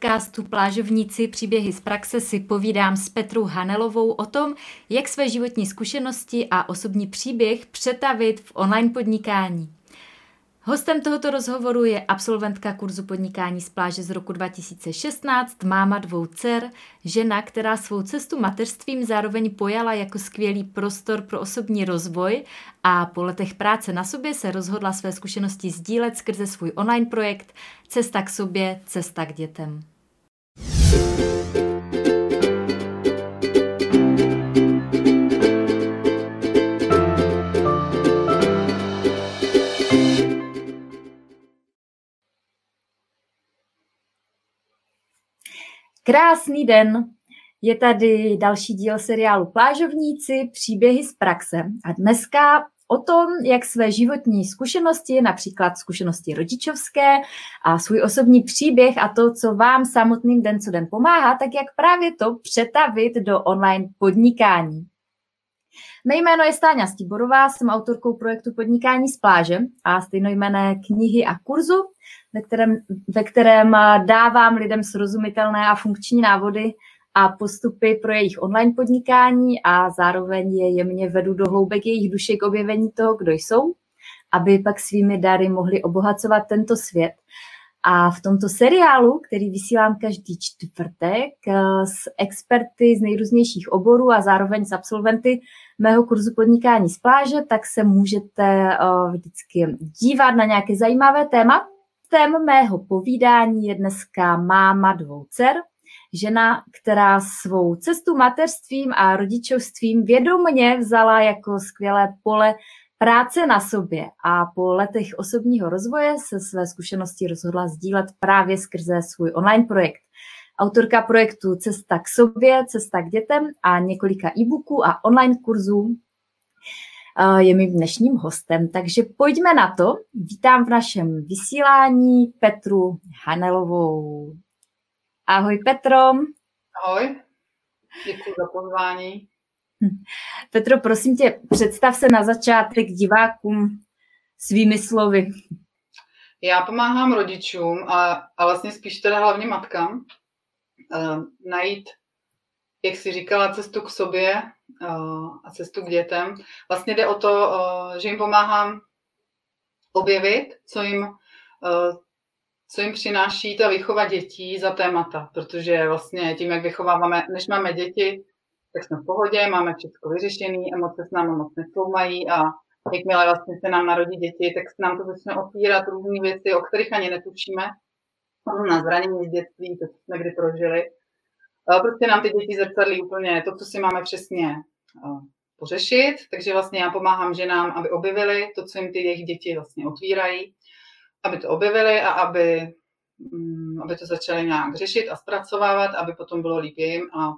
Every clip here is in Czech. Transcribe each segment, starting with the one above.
podcastu Plážovníci příběhy z praxe si povídám s Petrou Hanelovou o tom, jak své životní zkušenosti a osobní příběh přetavit v online podnikání. Hostem tohoto rozhovoru je absolventka kurzu podnikání z pláže z roku 2016, máma dvou dcer, žena, která svou cestu mateřstvím zároveň pojala jako skvělý prostor pro osobní rozvoj a po letech práce na sobě se rozhodla své zkušenosti sdílet skrze svůj online projekt Cesta k sobě, cesta k dětem. Krásný den! Je tady další díl seriálu Plážovníci, příběhy z praxe. A dneska o tom, jak své životní zkušenosti, například zkušenosti rodičovské a svůj osobní příběh a to, co vám samotným den co den pomáhá, tak jak právě to přetavit do online podnikání. Mé jméno je Stáňa Stiborová, jsem autorkou projektu Podnikání z pláže a stejnojmené knihy a kurzu, ve kterém, ve kterém dávám lidem srozumitelné a funkční návody a postupy pro jejich online podnikání a zároveň je jemně vedu do hloubek jejich duše k objevení toho, kdo jsou, aby pak svými dary mohli obohacovat tento svět. A v tomto seriálu, který vysílám každý čtvrtek s experty z nejrůznějších oborů a zároveň s absolventy mého kurzu podnikání z pláže, tak se můžete vždycky dívat na nějaké zajímavé téma. Tém mého povídání je dneska máma dvou dcer, žena, která svou cestu mateřstvím a rodičovstvím vědomně vzala jako skvělé pole práce na sobě a po letech osobního rozvoje se své zkušenosti rozhodla sdílet právě skrze svůj online projekt. Autorka projektu Cesta k sobě, Cesta k dětem a několika e-booků a online kurzů je mým dnešním hostem. Takže pojďme na to. Vítám v našem vysílání Petru Hanelovou. Ahoj Petro. Ahoj, děkuji za pozvání. Petro, prosím tě, představ se na začátek divákům svými slovy. Já pomáhám rodičům a, a vlastně spíš teda hlavně matkám uh, najít, jak jsi říkala, cestu k sobě a cestu k dětem. Vlastně jde o to, že jim pomáhám objevit, co jim, co jim přináší ta výchova dětí za témata, protože vlastně tím, jak vychováváme, než máme děti, tak jsme v pohodě, máme všechno vyřešené, emoce s námi moc nesloumají a jakmile vlastně se nám narodí děti, tak se nám to začne otvírat různé věci, o kterých ani netušíme. Na zranění z dětství, to jsme kdy prožili. Prostě nám ty děti zrcadlí úplně to, co si máme přesně pořešit, takže vlastně já pomáhám ženám, aby objevili to, co jim ty jejich děti vlastně otvírají, aby to objevili a aby, mm, aby to začali nějak řešit a zpracovávat, aby potom bylo líp jim a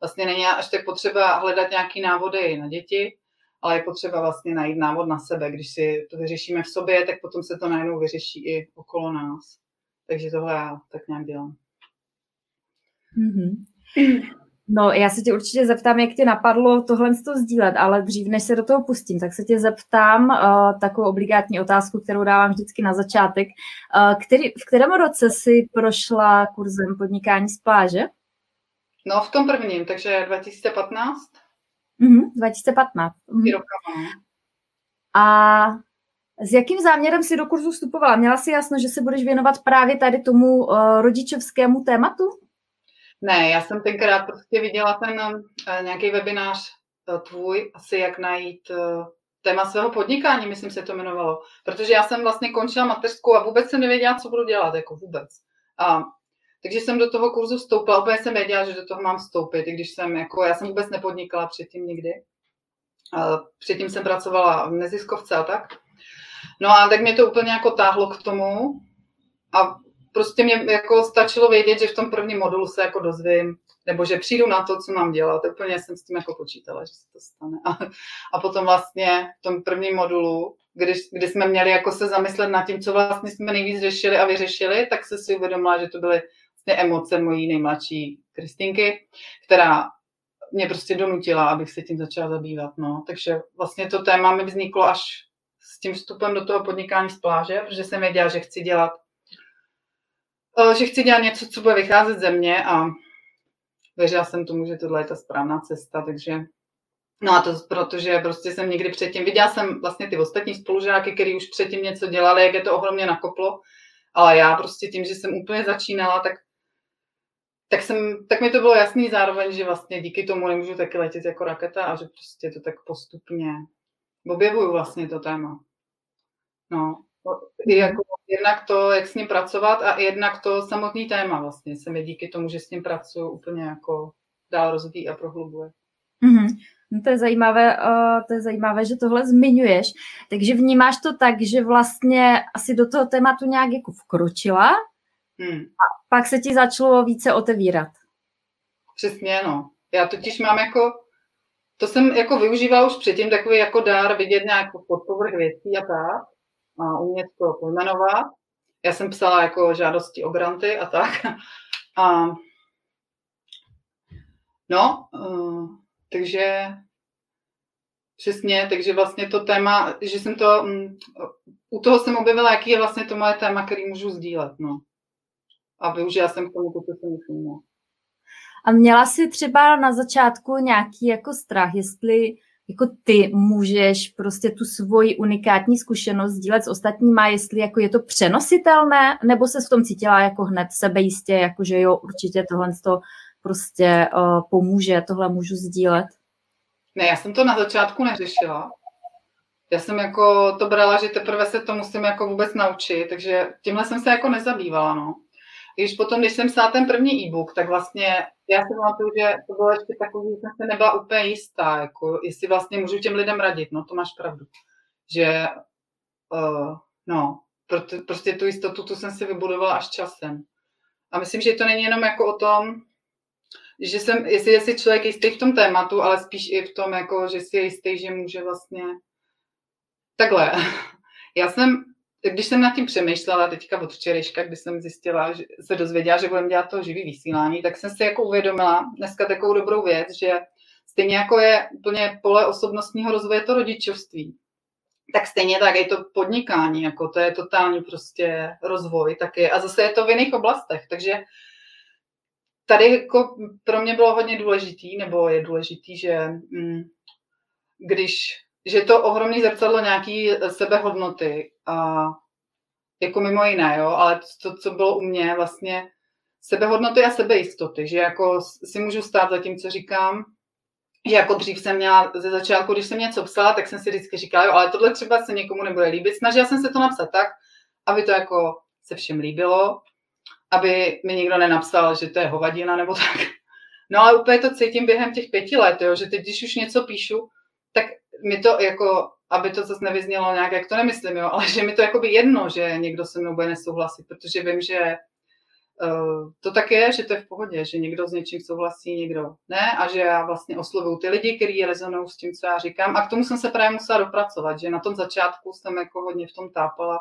vlastně není až tak potřeba hledat nějaký návody na děti, ale je potřeba vlastně najít návod na sebe. Když si to vyřešíme v sobě, tak potom se to najednou vyřeší i okolo nás. Takže tohle já tak nějak dělám. Mm-hmm. No, já se tě určitě zeptám, jak tě napadlo tohle to sdílet, ale dřív, než se do toho pustím, tak se tě zeptám uh, takovou obligátní otázku, kterou dávám vždycky na začátek. Uh, který, v kterém roce jsi prošla kurzem podnikání z pláže? No, v tom prvním, takže 2015. Mm-hmm, 2015. Mm-hmm. A s jakým záměrem si do kurzu vstupovala? Měla si jasno, že se budeš věnovat právě tady tomu uh, rodičovskému tématu? Ne, já jsem tenkrát prostě viděla ten uh, nějaký webinář uh, tvůj, asi jak najít uh, téma svého podnikání, myslím se to jmenovalo. Protože já jsem vlastně končila mateřskou a vůbec jsem nevěděla, co budu dělat, jako vůbec. A takže jsem do toho kurzu vstoupila, úplně jsem věděla, že do toho mám vstoupit, i když jsem, jako, já jsem vůbec nepodnikala předtím nikdy. Předtím jsem pracovala v neziskovce a tak. No a tak mě to úplně jako táhlo k tomu a prostě mě jako stačilo vědět, že v tom prvním modulu se jako dozvím, nebo že přijdu na to, co mám dělat. Úplně jsem s tím jako počítala, že se to stane. A, a potom vlastně v tom prvním modulu, když, kdy jsme měli jako se zamyslet nad tím, co vlastně jsme nejvíc řešili a vyřešili, tak se si uvědomila, že to byly vlastně emoce mojí nejmladší Kristinky, která mě prostě donutila, abych se tím začala zabývat. No. Takže vlastně to téma mi vzniklo až s tím vstupem do toho podnikání z pláže, protože jsem věděla, že chci dělat že chci dělat něco, co bude vycházet ze mě a věřila jsem tomu, že tohle je ta správná cesta, takže No a to protože prostě jsem někdy předtím, viděla jsem vlastně ty ostatní spolužáky, kteří už předtím něco dělali, jak je to ohromně nakoplo, ale já prostě tím, že jsem úplně začínala, tak, tak, jsem, tak mi to bylo jasný zároveň, že vlastně díky tomu nemůžu taky letět jako raketa a že prostě to tak postupně objevuju vlastně to téma. No, jako jednak to, jak s ním pracovat a jednak to samotný téma vlastně se mi díky tomu, že s ním pracuju úplně jako dál rozvíjí a prohlubuje. Mm-hmm. No to je zajímavé, uh, to je zajímavé, že tohle zmiňuješ. Takže vnímáš to tak, že vlastně asi do toho tématu nějak jako vkročila hmm. a pak se ti začalo více otevírat. Přesně, no. Já totiž mám jako, to jsem jako využívala už předtím takový jako dár vidět nějakou podpovrch věcí a tak umět to pojmenovat. Já jsem psala jako žádosti o granty a tak. A no, uh, takže přesně, takže vlastně to téma, že jsem to, um, u toho jsem objevila, jaký je vlastně to moje téma, který můžu sdílet, no. A využila jsem k tomu to, co jsem myslím, no. A měla jsi třeba na začátku nějaký jako strach, jestli jako ty můžeš prostě tu svoji unikátní zkušenost sdílet s ostatníma, jestli jako je to přenositelné, nebo se v tom cítila jako hned sebejistě, jako že jo, určitě tohle to prostě uh, pomůže, tohle můžu sdílet? Ne, já jsem to na začátku neřešila. Já jsem jako to brala, že teprve se to musím jako vůbec naučit, takže tímhle jsem se jako nezabývala, no. Když potom, když jsem psala ten první e-book, tak vlastně já si pamatuju, že to bylo ještě takový, že jsem se nebyla úplně jistá, jako jestli vlastně můžu těm lidem radit, no to máš pravdu. Že, uh, no, proto, prostě tu jistotu, tu jsem si vybudovala až časem. A myslím, že to není jenom jako o tom, že jsem, jestli je si člověk jistý v tom tématu, ale spíš i v tom, jako, že si je jistý, že může vlastně takhle. Já jsem když jsem nad tím přemýšlela teďka od včerejška, kdy jsem zjistila, že se dozvěděla, že budeme dělat to živý vysílání, tak jsem si jako uvědomila dneska takovou dobrou věc, že stejně jako je úplně pole osobnostního rozvoje to rodičovství, tak stejně tak je to podnikání, jako to je totální prostě rozvoj taky. A zase je to v jiných oblastech, takže tady jako pro mě bylo hodně důležitý, nebo je důležitý, že mm, když že to ohromný zrcadlo nějaký sebehodnoty a jako mimo jiné, jo, ale to, co bylo u mě vlastně sebehodnoty a sebejistoty, že jako si můžu stát za tím, co říkám, že jako dřív jsem měla ze začátku, když jsem něco psala, tak jsem si vždycky říkala, jo, ale tohle třeba se někomu nebude líbit. Snažila jsem se to napsat tak, aby to jako se všem líbilo, aby mi někdo nenapsal, že to je hovadina nebo tak. No ale úplně to cítím během těch pěti let, jo, že teď, když už něco píšu, tak mi to jako, aby to zase nevyznělo nějak, jak to nemyslím, jo, ale že mi to jako by jedno, že někdo se mnou bude nesouhlasit, protože vím, že uh, to tak je, že to je v pohodě, že někdo s něčím souhlasí, někdo ne a že já vlastně oslovuju ty lidi, kteří rezonují s tím, co já říkám a k tomu jsem se právě musela dopracovat, že na tom začátku jsem jako hodně v tom tápala,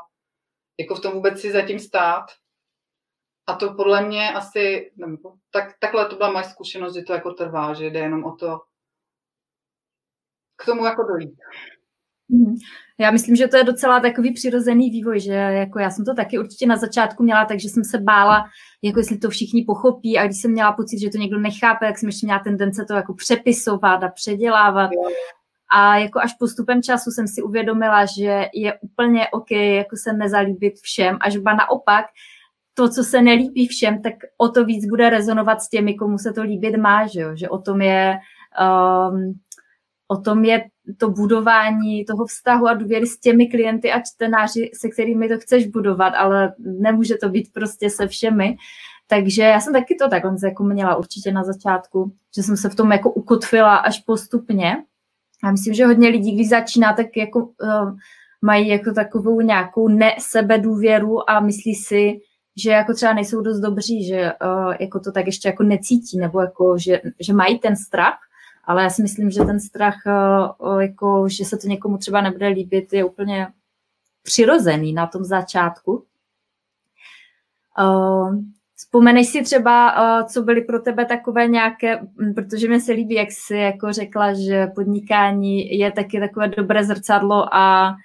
jako v tom vůbec si zatím stát, a to podle mě asi, nebo, tak, takhle to byla moje zkušenost, že to jako trvá, že jde jenom o to k tomu jako dojít. Mhm. Já myslím, že to je docela takový přirozený vývoj, že jako já jsem to taky určitě na začátku měla, takže jsem se bála, jako jestli to všichni pochopí a když jsem měla pocit, že to někdo nechápe, tak jsem ještě měla tendence to jako přepisovat a předělávat. A jako až postupem času jsem si uvědomila, že je úplně OK jako se nezalíbit všem, až ba naopak, to, co se nelíbí všem, tak o to víc bude rezonovat s těmi, komu se to líbit má, že, jo? že o tom je um, o tom je to budování toho vztahu a důvěry s těmi klienty a čtenáři, se kterými to chceš budovat, ale nemůže to být prostě se všemi. Takže já jsem taky to takhle jako měla určitě na začátku, že jsem se v tom jako ukotvila až postupně. A myslím, že hodně lidí, když začíná, tak jako uh, mají jako takovou nějakou nesebedůvěru a myslí si, že jako třeba nejsou dost dobří, že uh, jako to tak ještě jako necítí, nebo jako, že, že mají ten strach ale já si myslím, že ten strach, eh, jako, že se to někomu třeba nebude líbit, je úplně přirozený na tom začátku. Eh, vzpomeneš si třeba, eh, co byly pro tebe takové nějaké, hm, protože mi se líbí, jak jsi jako řekla, že podnikání je taky takové dobré zrcadlo a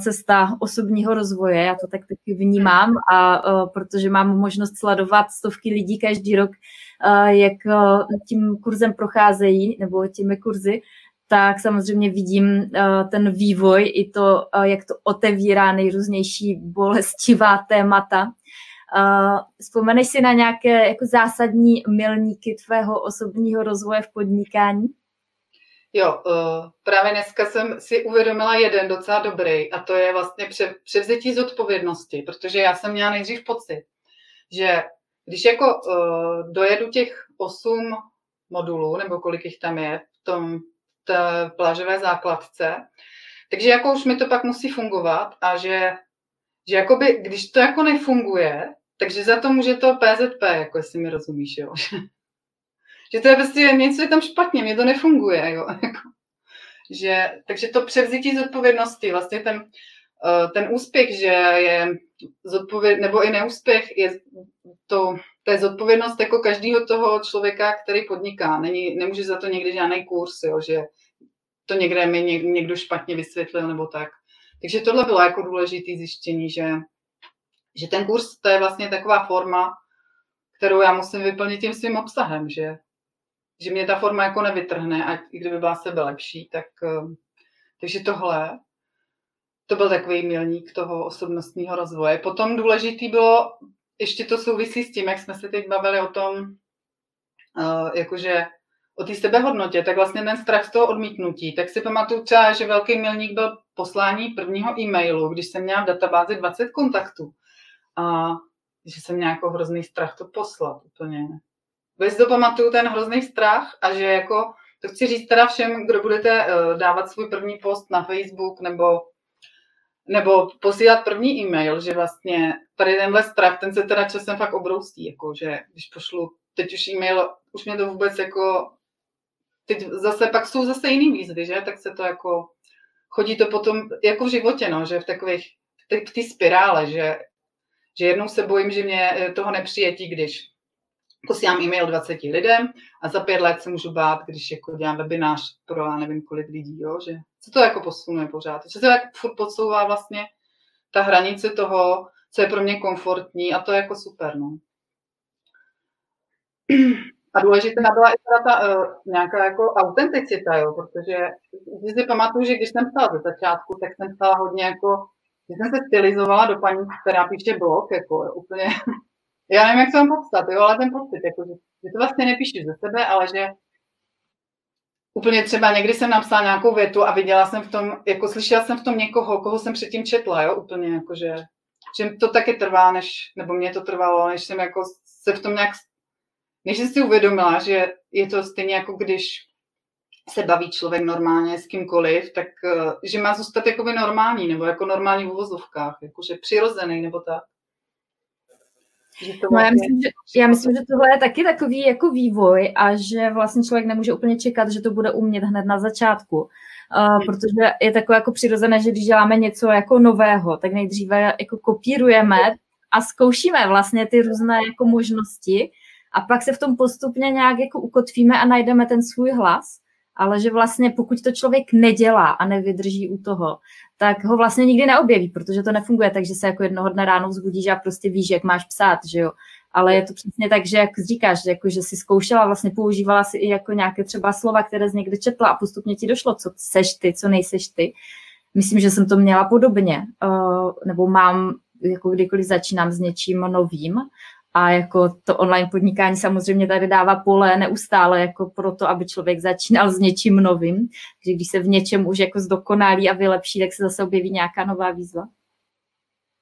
cesta osobního rozvoje, já to tak taky vnímám a protože mám možnost sledovat stovky lidí každý rok, jak tím kurzem procházejí nebo těmi kurzy, tak samozřejmě vidím ten vývoj i to, jak to otevírá nejrůznější bolestivá témata. Vzpomeneš si na nějaké jako zásadní milníky tvého osobního rozvoje v podnikání? Jo, právě dneska jsem si uvědomila jeden docela dobrý a to je vlastně převzetí zodpovědnosti, protože já jsem měla nejdřív pocit, že když jako dojedu těch osm modulů, nebo kolik jich tam je v tom té plážové základce, takže jako už mi to pak musí fungovat a že, že jakoby, když to jako nefunguje, takže za to může to PZP, jako jestli mi rozumíš, jo. že to je prostě něco je tam špatně, mě to nefunguje, jo. Jako, že, takže to převzítí zodpovědnosti, vlastně ten, ten úspěch, že je zodpověd, nebo i neúspěch, je to, to je zodpovědnost jako každého toho člověka, který podniká. Není, nemůže za to někdy žádný kurz, jo, že to někde mi někdo špatně vysvětlil nebo tak. Takže tohle bylo jako důležité zjištění, že, že ten kurz to je vlastně taková forma, kterou já musím vyplnit tím svým obsahem, že že mě ta forma jako nevytrhne, a i kdyby byla sebe lepší, tak eh, takže tohle, to byl takový milník toho osobnostního rozvoje. Potom důležitý bylo, ještě to souvisí s tím, jak jsme se teď bavili o tom, eh, jakože o té sebehodnotě, tak vlastně ten strach z toho odmítnutí. Tak si pamatuju třeba, že velký milník byl poslání prvního e-mailu, když jsem měla v databázi 20 kontaktů. A že jsem měla jako hrozný strach to poslat úplně. Si to pamatuju, ten hrozný strach a že jako, to chci říct teda všem, kdo budete uh, dávat svůj první post na Facebook nebo, nebo posílat první e-mail, že vlastně tady tenhle strach, ten se teda časem fakt obroustí, jako že když pošlu teď už e-mail, už mě to vůbec jako, teď zase pak jsou zase jiný výzvy, že, tak se to jako, chodí to potom jako v životě, no, že v takových, v té spirále, že, že jednou se bojím, že mě eh, toho nepřijetí, když posílám e-mail 20 lidem a za pět let se můžu bát, když jako dělám webinář pro já nevím kolik lidí, jo, že se to jako posunuje pořád. Že se to jako furt podsouvá vlastně ta hranice toho, co je pro mě komfortní a to je jako super, no. A důležitá byla i teda ta uh, nějaká jako autenticita, jo, protože když si pamatuju, že když jsem psala ze začátku, tak jsem psala hodně jako, že jsem se stylizovala do paní, která píše blog, jako úplně já nevím, jak to mám popsat, jo, ale ten pocit, jako, že, že to vlastně nepíšeš ze sebe, ale že úplně třeba někdy jsem napsala nějakou větu a viděla jsem v tom, jako slyšela jsem v tom někoho, koho jsem předtím četla, jo, úplně jako, že, že to taky trvá, než, nebo mě to trvalo, než jsem jako se v tom nějak, než jsem si uvědomila, že je to stejně jako když se baví člověk normálně s kýmkoliv, tak eh, že má zůstat jakoby normální, nebo jako normální v uvozovkách, jakože přirozený, nebo tak. No já myslím, že, já myslím, že tohle je taky takový jako vývoj a že vlastně člověk nemůže úplně čekat, že to bude umět hned na začátku. Uh, protože je takové jako přirozené, že když děláme něco jako nového, tak nejdříve jako kopírujeme a zkoušíme vlastně ty různé jako možnosti a pak se v tom postupně nějak jako ukotvíme a najdeme ten svůj hlas. Ale že vlastně pokud to člověk nedělá a nevydrží u toho, tak ho vlastně nikdy neobjeví, protože to nefunguje, takže se jako jednoho dne ráno vzbudíš a prostě víš, jak máš psát, že jo. Ale je to přesně tak, že jak říkáš, že, jako, že jsi zkoušela, vlastně používala si i jako nějaké třeba slova, které z někde četla a postupně ti došlo, co seš ty, co nejseš ty. Myslím, že jsem to měla podobně, uh, nebo mám, jako kdykoliv začínám s něčím novým, a jako to online podnikání samozřejmě tady dává pole neustále jako pro to, aby člověk začínal s něčím novým. že když se v něčem už jako zdokonalí a vylepší, tak se zase objeví nějaká nová výzva.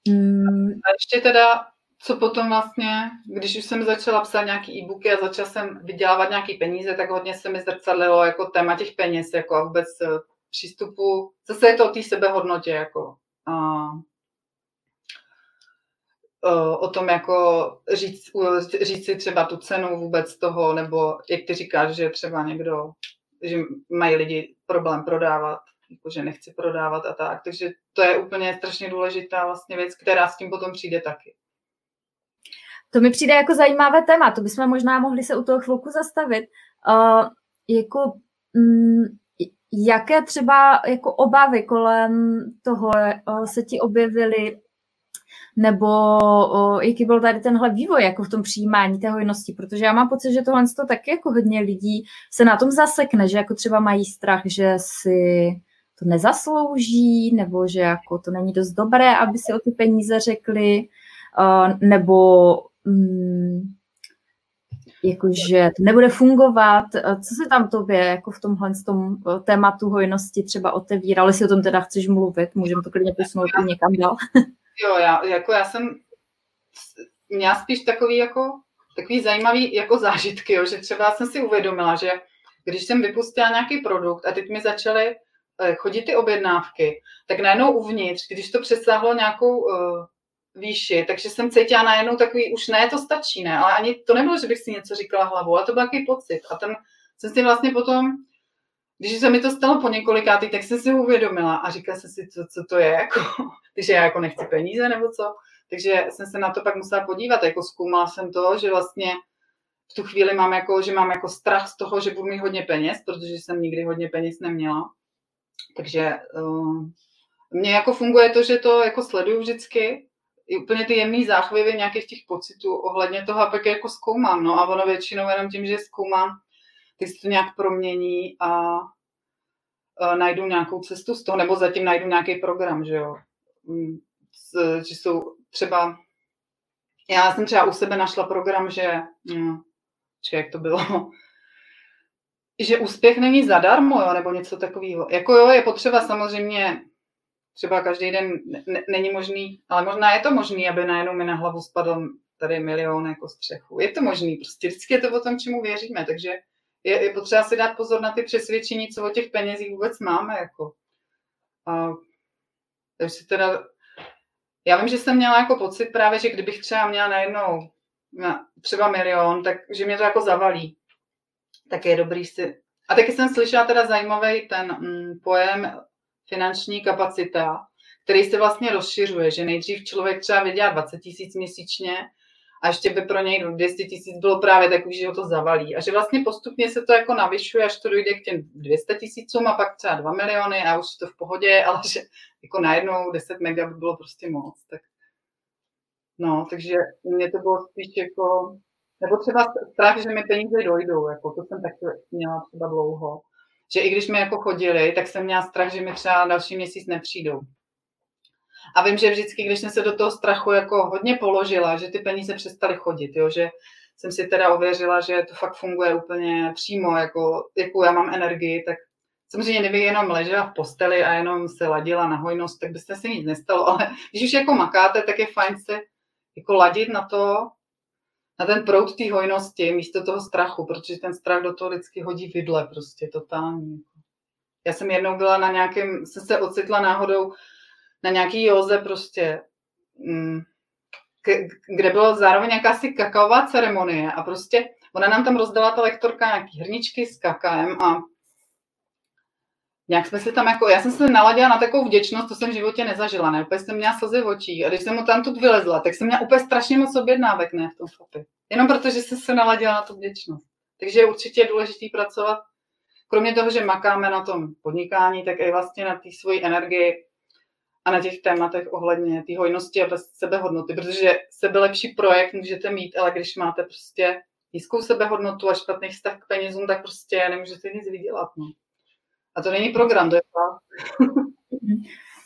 Hmm. A ještě teda, co potom vlastně, když už jsem začala psát nějaký e-booky a začala jsem vydělávat nějaký peníze, tak hodně se mi zrcadlilo jako téma těch peněz, jako a vůbec eh, přístupu, zase je to o té sebehodnotě, jako a o tom jako říct, říct si třeba tu cenu vůbec toho, nebo jak ty říkáš, že třeba někdo, že mají lidi problém prodávat, jako že nechci prodávat a tak. Takže to je úplně strašně důležitá vlastně věc, která s tím potom přijde taky. To mi přijde jako zajímavé téma, to bychom možná mohli se u toho chvilku zastavit. Uh, jako, mm, jaké třeba jako obavy kolem toho se ti objevily nebo o, jaký byl tady tenhle vývoj jako v tom přijímání té hojnosti, protože já mám pocit, že tohle to taky jako hodně lidí se na tom zasekne, že jako třeba mají strach, že si to nezaslouží, nebo že jako to není dost dobré, aby si o ty peníze řekli, nebo um, jakože to nebude fungovat. Co se tam tobě jako v tomhle tom tématu hojnosti třeba otevíralo, jestli o tom teda chceš mluvit, můžeme to klidně posunout někam dál. Jo, já, jako já jsem měla spíš takový jako takový zajímavý jako zážitky, jo, že třeba jsem si uvědomila, že když jsem vypustila nějaký produkt a teď mi začaly eh, chodit ty objednávky, tak najednou uvnitř, když to přesáhlo nějakou uh, výši, takže jsem cítila najednou takový, už ne, to stačí, ne, ale ani to nebylo, že bych si něco říkala hlavou, ale to byl takový pocit. A ten jsem si vlastně potom, když se mi to stalo po několikátý, tak jsem si uvědomila a říkala jsem si, co, co to je, jako, takže já jako nechci peníze nebo co. Takže jsem se na to pak musela podívat, jako zkoumala jsem to, že vlastně v tu chvíli mám jako, že mám jako strach z toho, že budu mít hodně peněz, protože jsem nikdy hodně peněz neměla. Takže uh, mně jako funguje to, že to jako sleduju vždycky, i úplně ty jemný záchvěvy nějakých těch pocitů ohledně toho a pak jako zkoumám, no a ono většinou jenom tím, že zkoumám, tak se to nějak promění a, najdu nějakou cestu z toho, nebo zatím najdu nějaký program, že jo. Mm, že jsou třeba, já jsem třeba u sebe našla program, že, hm, či jak to bylo, že úspěch není zadarmo, jo, nebo něco takového. Jako jo, je potřeba samozřejmě třeba každý den není možný, ale možná je to možný, aby najednou mi na hlavu spadl tady milion jako střechu. Je to možný, prostě vždycky je to o tom, čemu věříme, takže je, je potřeba si dát pozor na ty přesvědčení, co o těch penězích vůbec máme, jako. A, takže teda, já vím, že jsem měla jako pocit právě, že kdybych třeba měla najednou na třeba milion, tak že mě to jako zavalí. Tak je dobrý si... A taky jsem slyšela teda zajímavý ten mm, pojem finanční kapacita, který se vlastně rozšiřuje, že nejdřív člověk třeba vydělá 20 tisíc měsíčně a ještě by pro něj 200 tisíc bylo právě takový, že ho to zavalí. A že vlastně postupně se to jako navyšuje, až to dojde k těm 200 tisícům a pak třeba 2 miliony a už to v pohodě, ale že jako najednou 10 mega by bylo prostě moc. Tak No, takže mě to bylo spíš jako, nebo třeba strach, že mi peníze dojdou, jako to jsem taky měla třeba dlouho že i když mi jako chodili, tak jsem měla strach, že mi třeba další měsíc nepřijdou. A vím, že vždycky, když jsem se do toho strachu jako hodně položila, že ty peníze přestaly chodit, jo, že jsem si teda ověřila, že to fakt funguje úplně přímo, jako, jakou já mám energii, tak samozřejmě kdyby jenom ležela v posteli a jenom se ladila na hojnost, tak byste si nic nestalo, ale když už jako makáte, tak je fajn se jako ladit na to, na ten proud té hojnosti místo toho strachu, protože ten strach do toho vždycky hodí vidle, prostě totální. Já jsem jednou byla na nějakém, jsem se ocitla náhodou na nějaký józe prostě, mm, kde bylo zároveň jakási kakaová ceremonie a prostě ona nám tam rozdala ta lektorka nějaký hrničky s kakaem a nějak jsme si tam jako, já jsem se naladila na takovou vděčnost, to jsem v životě nezažila, ne, úplně jsem měla slzy v očích a když jsem mu tam tu vylezla, tak jsem měla úplně strašně moc objednávek, ne, v tom fapy. Jenom protože jsem se naladila na tu vděčnost. Takže je určitě důležité pracovat, kromě toho, že makáme na tom podnikání, tak i vlastně na té svoji energii a na těch tématech ohledně té hojnosti a sebehodnoty, protože sebelepší projekt můžete mít, ale když máte prostě nízkou sebehodnotu a špatný vztah k penězům, tak prostě nemůžete nic vydělat. No. A to není program, to je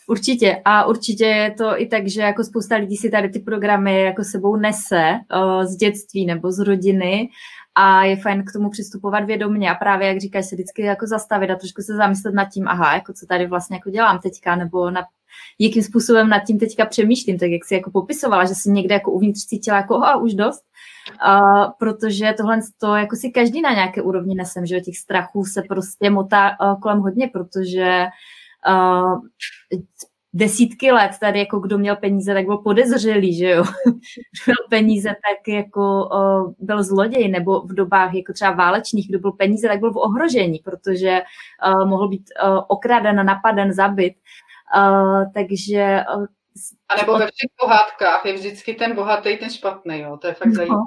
Určitě a určitě je to i tak, že jako spousta lidí si tady ty programy jako sebou nese uh, z dětství nebo z rodiny a je fajn k tomu přistupovat vědomě a právě, jak říkáš, se vždycky jako zastavit a trošku se zamyslet nad tím, aha, jako co tady vlastně jako dělám teďka, nebo na, jakým způsobem nad tím teďka přemýšlím, tak jak si jako popisovala, že si někde jako uvnitř cítila jako, a už dost, Uh, protože tohle to jako si každý na nějaké úrovni nesem, že těch strachů se prostě motá uh, kolem hodně, protože uh, desítky let tady jako kdo měl peníze, tak byl podezřelý, že jo. Kdo měl peníze, tak jako uh, byl zloděj, nebo v dobách jako třeba válečných, kdo byl peníze, tak byl v ohrožení, protože uh, mohl být uh, okraden, napaden, zabit. Uh, takže uh, a nebo ve všech pohádkách je vždycky ten bohatý, ten špatný, jo, to je fakt no.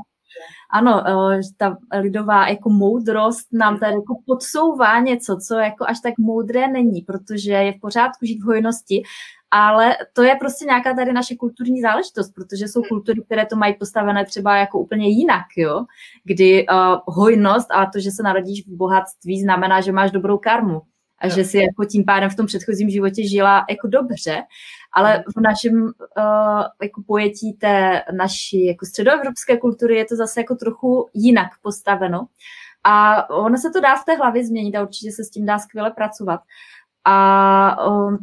Ano, eh, ta lidová jako moudrost nám tady jako podsouvá něco, co jako až tak moudré není, protože je v pořádku žít v hojnosti, ale to je prostě nějaká tady naše kulturní záležitost, protože jsou hmm. kultury, které to mají postavené třeba jako úplně jinak, jo, kdy uh, hojnost a to, že se narodíš v bohatství, znamená, že máš dobrou karmu a že si jako tím pádem v tom předchozím životě žila jako dobře, ale v našem uh, jako pojetí té naší jako středoevropské kultury je to zase jako trochu jinak postaveno. A ono se to dá v té hlavě změnit a určitě se s tím dá skvěle pracovat. A uh,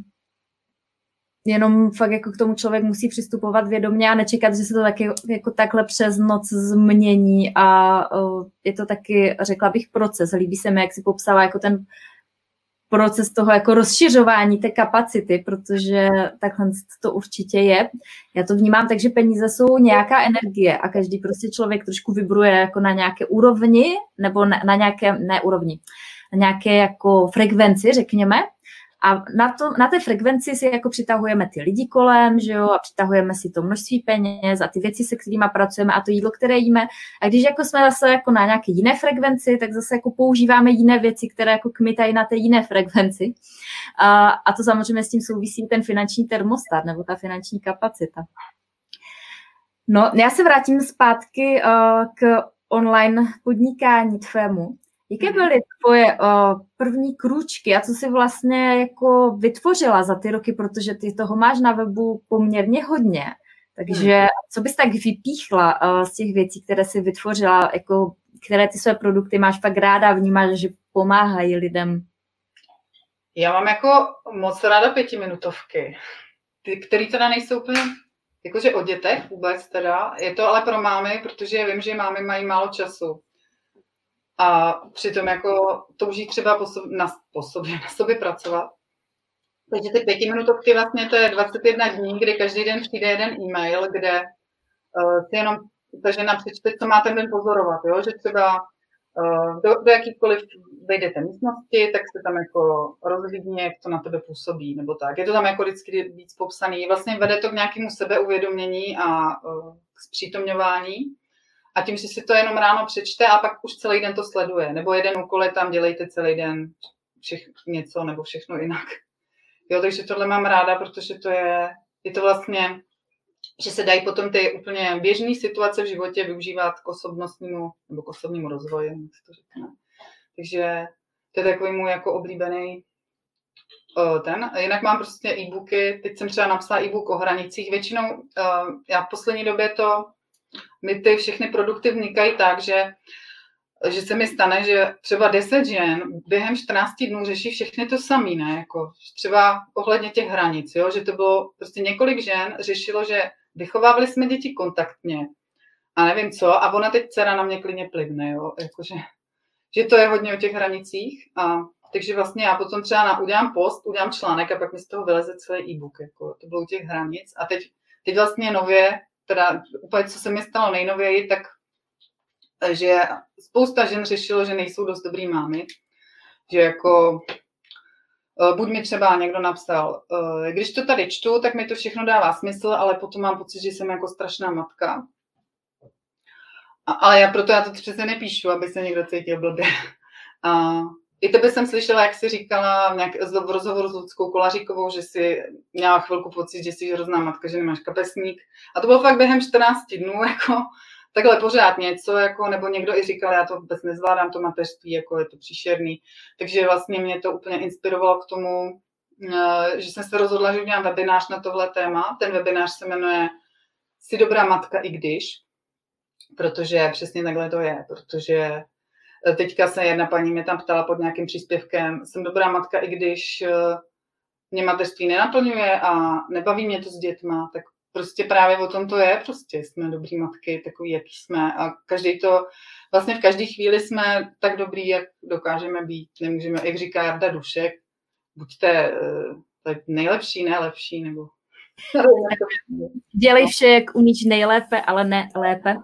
jenom fakt jako k tomu člověk musí přistupovat vědomě a nečekat, že se to taky jako takhle přes noc změní a uh, je to taky, řekla bych, proces. Líbí se mi, jak si popsala jako ten proces toho jako rozšiřování té kapacity, protože takhle to určitě je. Já to vnímám tak, že peníze jsou nějaká energie a každý prostě člověk trošku vibruje jako na nějaké úrovni nebo na, na nějaké, ne úrovni, na nějaké jako frekvenci, řekněme, a na, to, na té frekvenci si jako přitahujeme ty lidi kolem, že jo, a přitahujeme si to množství peněz a ty věci, se kterými pracujeme a to jídlo, které jíme. A když jako jsme zase jako na nějaké jiné frekvenci, tak zase jako používáme jiné věci, které jako kmitají na té jiné frekvenci. A, a to samozřejmě s tím souvisí ten finanční termostat nebo ta finanční kapacita. No, já se vrátím zpátky uh, k online podnikání tvému. Jaké byly tvoje uh, první krůčky a co jsi vlastně jako vytvořila za ty roky, protože ty toho máš na webu poměrně hodně. Takže mhm. co bys tak vypíchla uh, z těch věcí, které jsi vytvořila, jako, které ty své produkty máš fakt ráda a vnímáš, že pomáhají lidem? Já mám jako moc ráda pětiminutovky, ty, které teda nejsou úplně jakože o dětech vůbec teda. Je to ale pro mámy, protože vím, že mámy mají málo času a přitom jako touží třeba po sobě, na, po sobě, na sobě pracovat. Takže ty pětiminutovky vlastně to je 21 dní, kdy každý den přijde jeden e-mail, kde uh, si jenom ta žena přečte, co má ten den pozorovat, jo? že třeba uh, do, do jakýkoliv vejdete místnosti, tak se tam jako rozhlídně, jak to na tebe působí, nebo tak. Je to tam jako vždycky víc popsaný. Vlastně vede to k nějakému sebeuvědomění a uh, k zpřítomňování a tím, že si to jenom ráno přečte a pak už celý den to sleduje. Nebo jeden úkol je tam, dělejte celý den všech, něco nebo všechno jinak. Jo, takže tohle mám ráda, protože to je, je to vlastně, že se dají potom ty úplně běžné situace v životě využívat k osobnostnímu nebo k osobnímu rozvoji, jak se to řekne. Takže to je takový můj jako oblíbený ten. Jinak mám prostě e-booky, teď jsem třeba napsala e-book o hranicích. Většinou já v poslední době to mi ty všechny produkty vnikají tak, že že se mi stane, že třeba 10 žen během 14 dnů řeší všechny to samé, ne? Jako třeba ohledně těch hranic, jo? že to bylo prostě několik žen řešilo, že vychovávali jsme děti kontaktně a nevím co, a ona teď dcera na mě klidně plivne, jo? Jakože, že to je hodně o těch hranicích a takže vlastně já potom třeba na, udělám post, udělám článek a pak mi z toho vyleze celý e-book, jako to bylo u těch hranic a teď, teď vlastně nově teda úplně, co se mi stalo nejnověji, tak že spousta žen řešilo, že nejsou dost dobrý mámy, že jako eh, buď mi třeba někdo napsal, eh, když to tady čtu, tak mi to všechno dává smysl, ale potom mám pocit, že jsem jako strašná matka. A, ale já proto já to přece nepíšu, aby se někdo cítil blbě. A i tebe jsem slyšela, jak jsi říkala nějak, v rozhovoru s Ludskou Kolaříkovou, že jsi měla chvilku pocit, že jsi hrozná matka, že nemáš kapesník. A to bylo fakt během 14 dnů, jako takhle pořád něco, jako, nebo někdo i říkal, já to vůbec nezvládám, to mateřství, jako je to příšerný. Takže vlastně mě to úplně inspirovalo k tomu, eh, že jsem se rozhodla, že udělám webinář na tohle téma. Ten webinář se jmenuje Jsi dobrá matka i když, protože přesně takhle to je, protože Teďka se jedna paní mě tam ptala pod nějakým příspěvkem, jsem dobrá matka, i když eh, mě mateřství nenaplňuje a nebaví mě to s dětma, tak prostě právě o tom to je, prostě jsme dobrý matky, takový, jaký jsme a každý to, vlastně v každé chvíli jsme tak dobrý, jak dokážeme být, nemůžeme, jak říká Jarda Dušek, buďte uh, nejlepší, nejlepší, nebo Dělej vše, jak umíš nejlépe, ale ne lépe.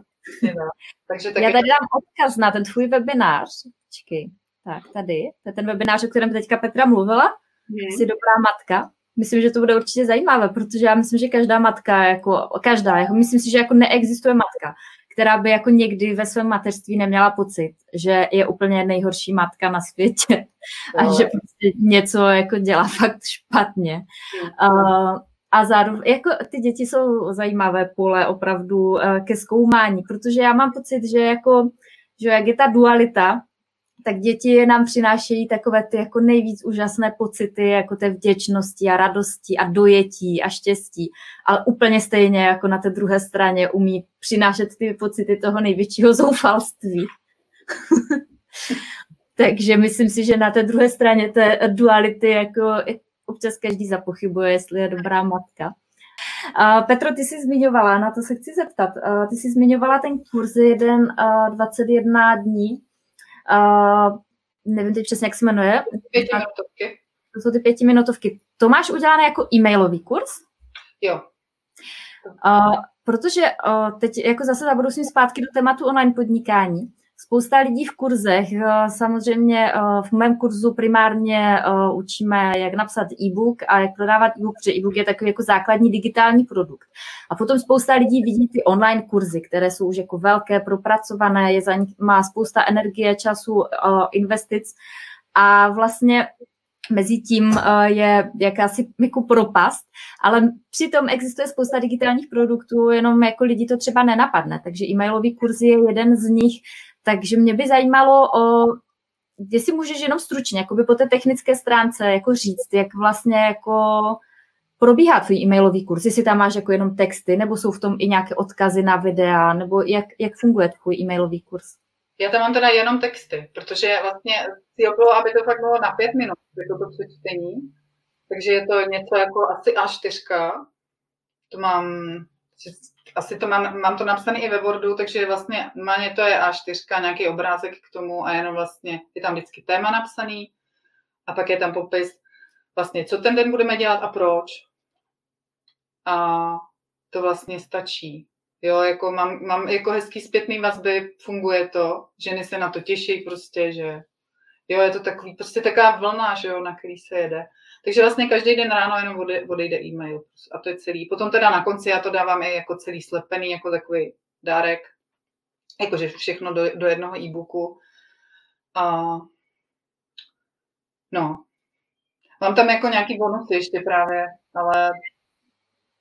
Takže taky... Já tady dám odkaz na ten tvůj webinář. Počkej. Tak, tady. To je ten webinář, o kterém teďka Petra mluvila. Hmm. Jsi dobrá matka. Myslím, že to bude určitě zajímavé, protože já myslím, že každá matka, jako každá, jako myslím si, že jako neexistuje matka, která by jako někdy ve svém mateřství neměla pocit, že je úplně nejhorší matka na světě a že prostě něco jako dělá fakt špatně. Uh, a zároveň, jako ty děti jsou zajímavé pole opravdu uh, ke zkoumání, protože já mám pocit, že jako, že jak je ta dualita, tak děti nám přinášejí takové ty jako nejvíc úžasné pocity, jako té vděčnosti a radosti a dojetí a štěstí. Ale úplně stejně jako na té druhé straně umí přinášet ty pocity toho největšího zoufalství. Takže myslím si, že na té druhé straně té duality jako občas každý zapochybuje, jestli je dobrá matka. Petro, ty jsi zmiňovala, na to se chci zeptat, ty jsi zmiňovala ten kurz jeden uh, 21 dní, nevím teď přesně, jak se jmenuje. Pětiminutovky. To jsou ty pětiminutovky. To máš udělané jako e-mailový kurz? Jo. Protože teď jako zase zabudou zpátky do tématu online podnikání. Spousta lidí v kurzech, eh, samozřejmě eh, v mém kurzu primárně eh, učíme, jak napsat e-book a jak prodávat e-book, protože e-book je takový jako základní digitální produkt. A potom spousta lidí vidí ty online kurzy, které jsou už jako velké, propracované, je za nich, má spousta energie, času, investic. A vlastně mezi tím je jakási jako propast, ale přitom existuje spousta digitálních produktů, jenom jako lidi to třeba nenapadne, takže e-mailový kurz je jeden z nich, takže mě by zajímalo, o, jestli můžeš jenom stručně, jakoby po té technické stránce jako říct, jak vlastně jako probíhá tvůj e-mailový kurz, jestli tam máš jako jenom texty, nebo jsou v tom i nějaké odkazy na videa, nebo jak, jak funguje tvůj e-mailový kurz? Já tam mám teda jenom texty, protože vlastně si bylo, aby to fakt bylo na pět minut, jako to přečtení. Takže je to něco jako asi A4. To mám asi to mám, mám to napsané i ve Wordu, takže vlastně normálně to je A4, nějaký obrázek k tomu a jenom vlastně je tam vždycky téma napsaný a pak je tam popis vlastně, co ten den budeme dělat a proč. A to vlastně stačí. Jo, jako mám, mám jako hezký zpětný vazby, funguje to, ženy se na to těší prostě, že jo, je to takový, prostě taková vlna, že jo, na který se jede. Takže vlastně každý den ráno jenom odejde e-mail a to je celý. Potom teda na konci já to dávám i jako celý slepený, jako takový dárek, jakože všechno do, do jednoho e-booku. A, no, mám tam jako nějaký bonusy ještě právě, ale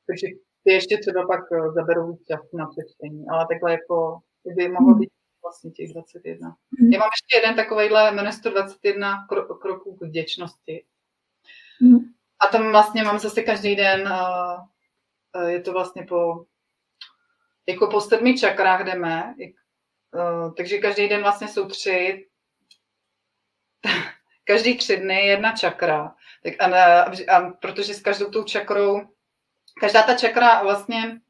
takže ty ještě třeba pak eh, zaberou víc času na přečtení, ale takhle jako by mohlo hmm. být vlastně těch 21. Mm. Já mám ještě jeden takovejhle, jmenuje 121 kroků k vděčnosti. Mm. A tam vlastně mám zase každý den, uh, je to vlastně po, jako po sedmi čakrách jdeme, uh, takže každý den vlastně jsou tři, každý tři dny jedna čakra. Tak a, a, a protože s každou tou čakrou, každá ta čakra vlastně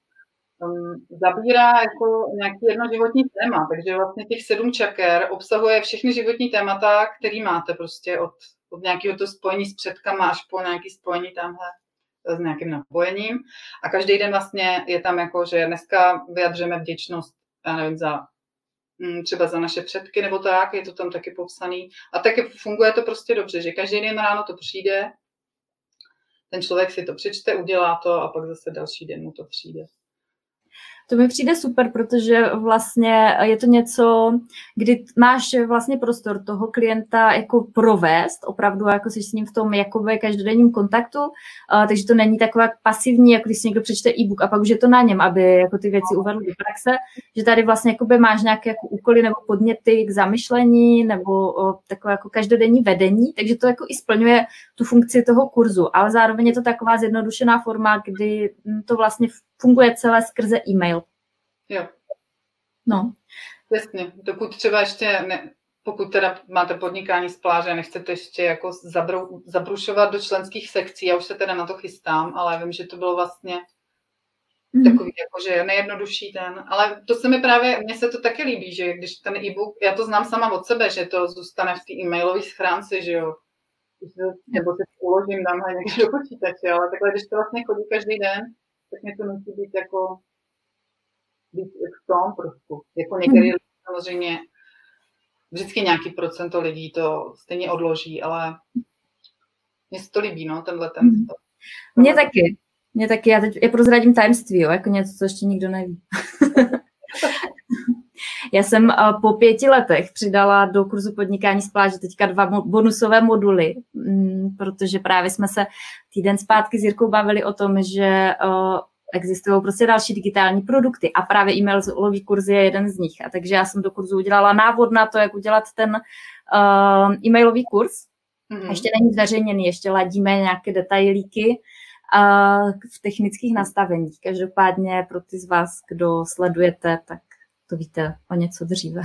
um, zabírá jako nějaký jedno životní téma, takže vlastně těch sedm čaker obsahuje všechny životní témata, který máte prostě od od nějakého to spojení s předkama až po nějaké spojení tamhle s nějakým napojením. A každý den vlastně je tam jako, že dneska vyjadřeme vděčnost, já nevím, za mm, třeba za naše předky nebo tak, je to tam taky popsaný. A taky funguje to prostě dobře, že každý den ráno to přijde, ten člověk si to přečte, udělá to a pak zase další den mu to přijde. To mi přijde super, protože vlastně je to něco, kdy máš vlastně prostor toho klienta jako provést, opravdu jako jsi s ním v tom jakoby každodenním kontaktu, takže to není taková pasivní, jako když si někdo přečte e-book a pak už je to na něm, aby jako ty věci uvedl do praxe, že tady vlastně jakoby máš nějaké jako úkoly nebo podněty k zamyšlení nebo takové jako každodenní vedení, takže to jako i splňuje tu funkci toho kurzu, ale zároveň je to taková zjednodušená forma, kdy to vlastně funguje celé skrze e-mail. Jo. No. Jasně, dokud třeba ještě, ne, pokud teda máte podnikání z pláže a nechcete ještě jako zabrou, zabrušovat do členských sekcí, já už se teda na to chystám, ale vím, že to bylo vlastně mm. takový jakože nejjednodušší ten, ale to se mi právě, mně se to taky líbí, že když ten e-book, já to znám sama od sebe, že to zůstane v té e-mailové schránce, že jo, nebo si uložím, dám někde do počítače, ale takhle, když to vlastně chodí každý den, tak mě to musí být jako být v tom trošku. Jako některý hmm. samozřejmě vždycky nějaký procento lidí to stejně odloží, ale mně se to líbí, no, tenhle ten. Hmm. Mně taky. Mně taky, já teď je prozradím tajemství, jo, jako něco, co ještě nikdo neví. Já jsem eh, po pěti letech přidala do kurzu podnikání z pláže teďka dva bonusové moduly, mm, protože právě jsme se týden zpátky s Jirkou bavili o tom, že eh, existují prostě další digitální produkty a právě e-mailový kurz je jeden z nich. A takže já jsem do kurzu udělala návod na to, jak udělat ten uh, e-mailový kurz. Mm-hmm. Ještě není zveřejněný, ještě ladíme nějaké detailíky v technických nastaveních. Každopádně pro ty z vás, kdo sledujete, tak to víte o něco dříve.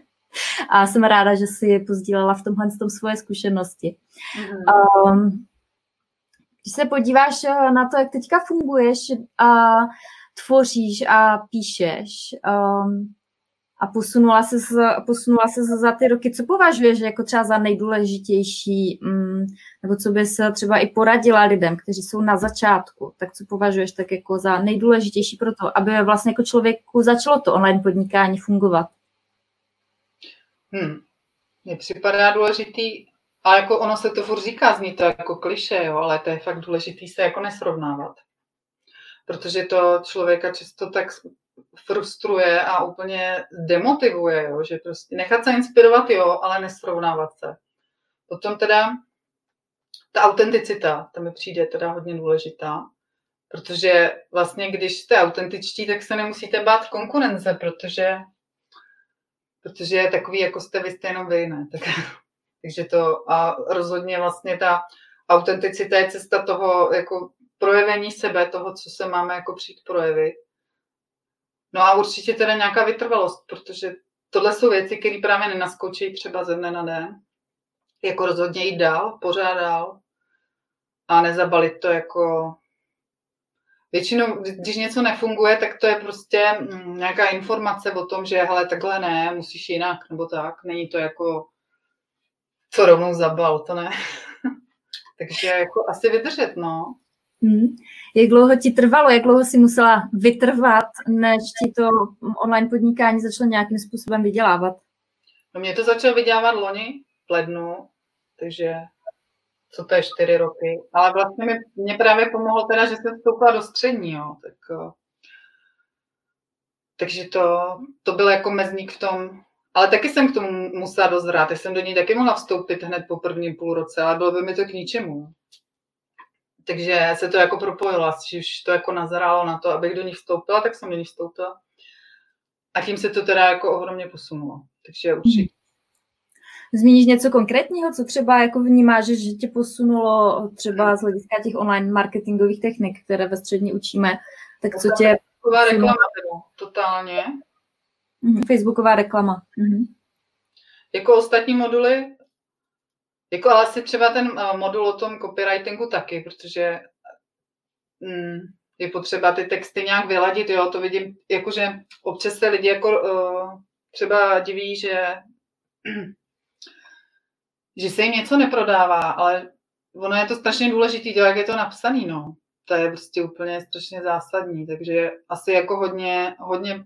a jsem ráda, že si pozdílela v tomhle tom svoje zkušenosti. Mm-hmm. Um, když se podíváš eh, na to, jak teďka funguješ a tvoříš a píšeš um, a posunula se, posunula se za ty roky, co považuješ jako třeba za nejdůležitější, um, nebo co bys třeba i poradila lidem, kteří jsou na začátku, tak co považuješ tak jako za nejdůležitější pro to, aby vlastně jako člověku začalo to online podnikání fungovat? Hmm. Mně připadá důležitý a jako ono se to furt říká, zní to jako kliše, jo, ale to je fakt důležité se jako nesrovnávat. Protože to člověka často tak frustruje a úplně demotivuje, jo, že prostě nechat se inspirovat, jo, ale nesrovnávat se. Potom teda ta autenticita, ta mi přijde teda hodně důležitá, protože vlastně, když jste autentičtí, tak se nemusíte bát konkurence, protože, protože je takový, jako jste vy, jste jenom vy, ne? Tak takže to a rozhodně vlastně ta autenticita je cesta toho jako projevení sebe, toho, co se máme jako přijít projevit. No a určitě teda nějaká vytrvalost, protože tohle jsou věci, které právě nenaskočí třeba ze dne na den. Jako rozhodně jít dál, pořád dál a nezabalit to jako Většinou, když něco nefunguje, tak to je prostě mm, nějaká informace o tom, že hele, takhle ne, musíš jinak, nebo tak. Není to jako co rovnou zabal, to ne. Takže jako asi vydržet, no. Hmm. Jak dlouho ti trvalo, jak dlouho si musela vytrvat, než ti to online podnikání začalo nějakým způsobem vydělávat? No mě to začalo vydělávat loni, v lednu, takže co to je čtyři roky. Ale vlastně mi, mě právě pomohlo teda, že jsem vstoupila do střední, jo. Tak, eh, takže to, to byl jako mezník v tom, ale taky jsem k tomu musela dost vrát. Já jsem do ní taky mohla vstoupit hned po prvním půl roce, ale bylo by mi to k ničemu. Takže se to jako propojilo, když to jako nazrálo na to, abych do ní vstoupila, tak jsem do ní vstoupila. A tím se to teda jako ohromně posunulo. Takže určitě. Zmíníš něco konkrétního, co třeba jako vnímáš, že tě posunulo třeba z hlediska těch online marketingových technik, které ve střední učíme, tak co tě... reklama totálně. Mm-hmm. Facebooková reklama. Mm-hmm. Jako ostatní moduly, jako ale asi třeba ten uh, modul o tom copywritingu taky, protože mm, je potřeba ty texty nějak vyladit, jo, to vidím, jakože občas se lidi jako uh, třeba diví, že že se jim něco neprodává, ale ono je to strašně důležité, jak je to napsané, no. To je prostě úplně strašně zásadní, takže asi jako hodně, hodně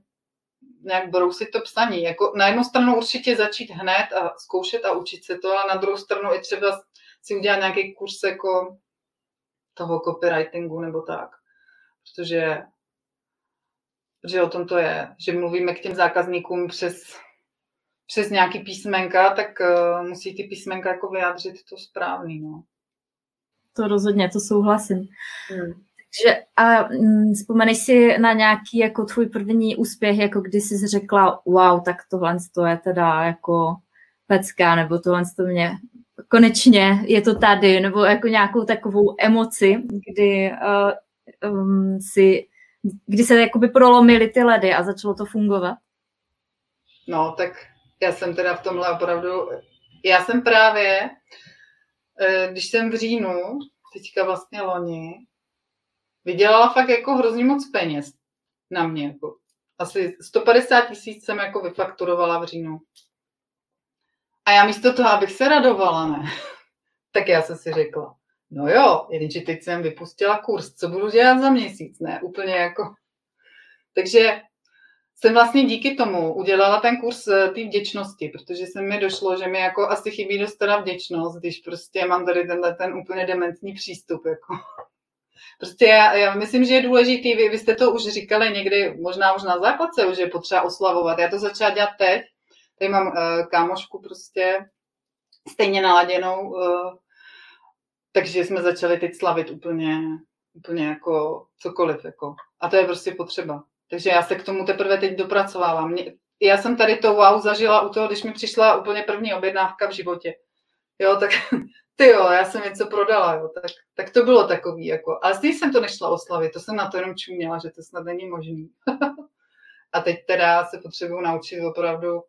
nějak brousit to psaní. Jako na jednu stranu určitě začít hned a zkoušet a učit se to, ale na druhou stranu i třeba si udělat nějaký kurz jako toho copywritingu nebo tak. Protože, protože o tom to je, že mluvíme k těm zákazníkům přes, přes nějaký písmenka, tak uh, musí ty písmenka jako vyjádřit to správný. No. To rozhodně, to souhlasím. Hmm. Takže a mm, vzpomeneš si na nějaký jako tvůj první úspěch, jako kdy jsi řekla, wow, tak tohle to je teda jako pecka, nebo tohle to mě konečně je to tady, nebo jako nějakou takovou emoci, kdy uh, um, si, kdy se jakoby prolomily ty ledy a začalo to fungovat? No, tak já jsem teda v tomhle opravdu, já jsem právě, eh, když jsem v říjnu, teďka vlastně loni, vydělala fakt jako hrozně moc peněz na mě. Jako. Asi 150 tisíc jsem jako vyfakturovala v říjnu. A já místo toho, abych se radovala, ne, tak já jsem si řekla, no jo, jenže teď jsem vypustila kurz, co budu dělat za měsíc, ne, úplně jako. Takže jsem vlastně díky tomu udělala ten kurz eh, té vděčnosti, protože se mi došlo, že mi jako asi chybí dost teda vděčnost, když prostě mám tady tenhle ten úplně dementní přístup, jako Prostě já, já myslím, že je důležitý, vy, vy jste to už říkali někdy, možná už na základce, už je potřeba oslavovat. Já to začala dělat teď. Tady mám uh, kámošku prostě stejně naladěnou, uh, takže jsme začali teď slavit úplně, úplně jako cokoliv. Jako. A to je prostě potřeba. Takže já se k tomu teprve teď dopracovávám. Já jsem tady to wow zažila u toho, když mi přišla úplně první objednávka v životě. Jo, tak ty jo, já jsem něco prodala, jo, tak, tak to bylo takový, jako. Ale stejně jsem to nešla oslavit, to jsem na to jenom čuměla, že to snad není možný. a teď teda se potřebuju naučit opravdu,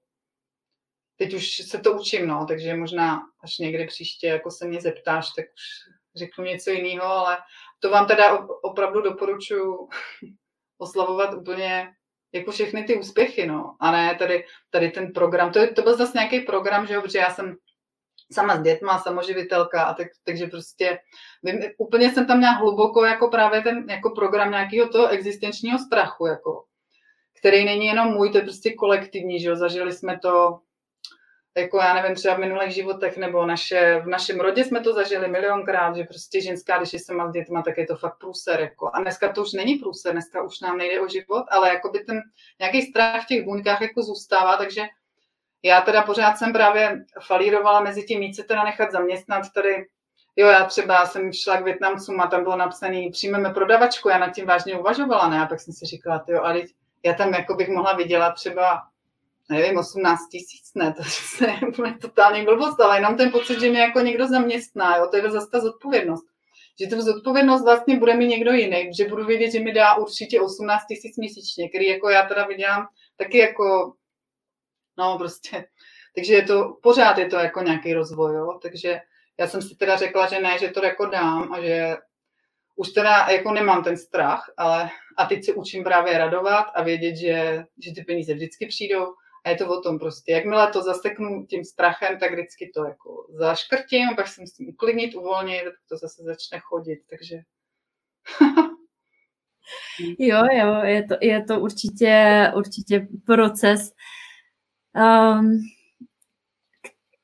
teď už se to učím, no, takže možná až někdy příště, jako se mě zeptáš, tak už řeknu něco jiného, ale to vám teda opravdu doporučuji oslavovat úplně jako všechny ty úspěchy, no. A ne tady, tady ten program. To, to byl zase nějaký program, že jo, protože já jsem sama s dětma, samoživitelka, a tak, takže prostě vím, úplně jsem tam měla hluboko jako právě ten jako program nějakého toho existenčního strachu, jako, který není jenom můj, to je prostě kolektivní, že jo, zažili jsme to jako já nevím, třeba v minulých životech nebo naše, v našem rodě jsme to zažili milionkrát, že prostě ženská, když je sama s dětma, tak je to fakt průser. Jako. A dneska to už není průser, dneska už nám nejde o život, ale jako by ten nějaký strach v těch buňkách jako zůstává, takže já teda pořád jsem právě falírovala mezi tím, mít se teda nechat zaměstnat tady. Jo, já třeba jsem šla k Větnamcům a tam bylo napsané, přijmeme prodavačku, já nad tím vážně uvažovala, ne? A pak jsem si říkala, jo, ale já tam jako bych mohla vydělat třeba nevím, 18 tisíc, ne, to je totální blbost, ale jenom ten pocit, že mě jako někdo zaměstná, jo, to je zase ta zodpovědnost. Že tu zodpovědnost vlastně bude mi někdo jiný, že budu vědět, že mi dá určitě 18 tisíc měsíčně, který jako já teda vydělám taky jako, no prostě, takže je to, pořád je to jako nějaký rozvoj, jo, takže já jsem si teda řekla, že ne, že to jako dám a že už teda jako nemám ten strach, ale a teď se učím právě radovat a vědět, že, že ty peníze vždycky přijdou a je to o tom prostě, jakmile to zaseknu tím strachem, tak vždycky to jako zaškrtím, pak se musím uklidnit, uvolnit, to zase začne chodit, takže... jo, jo, je to, je to určitě, určitě proces. Um,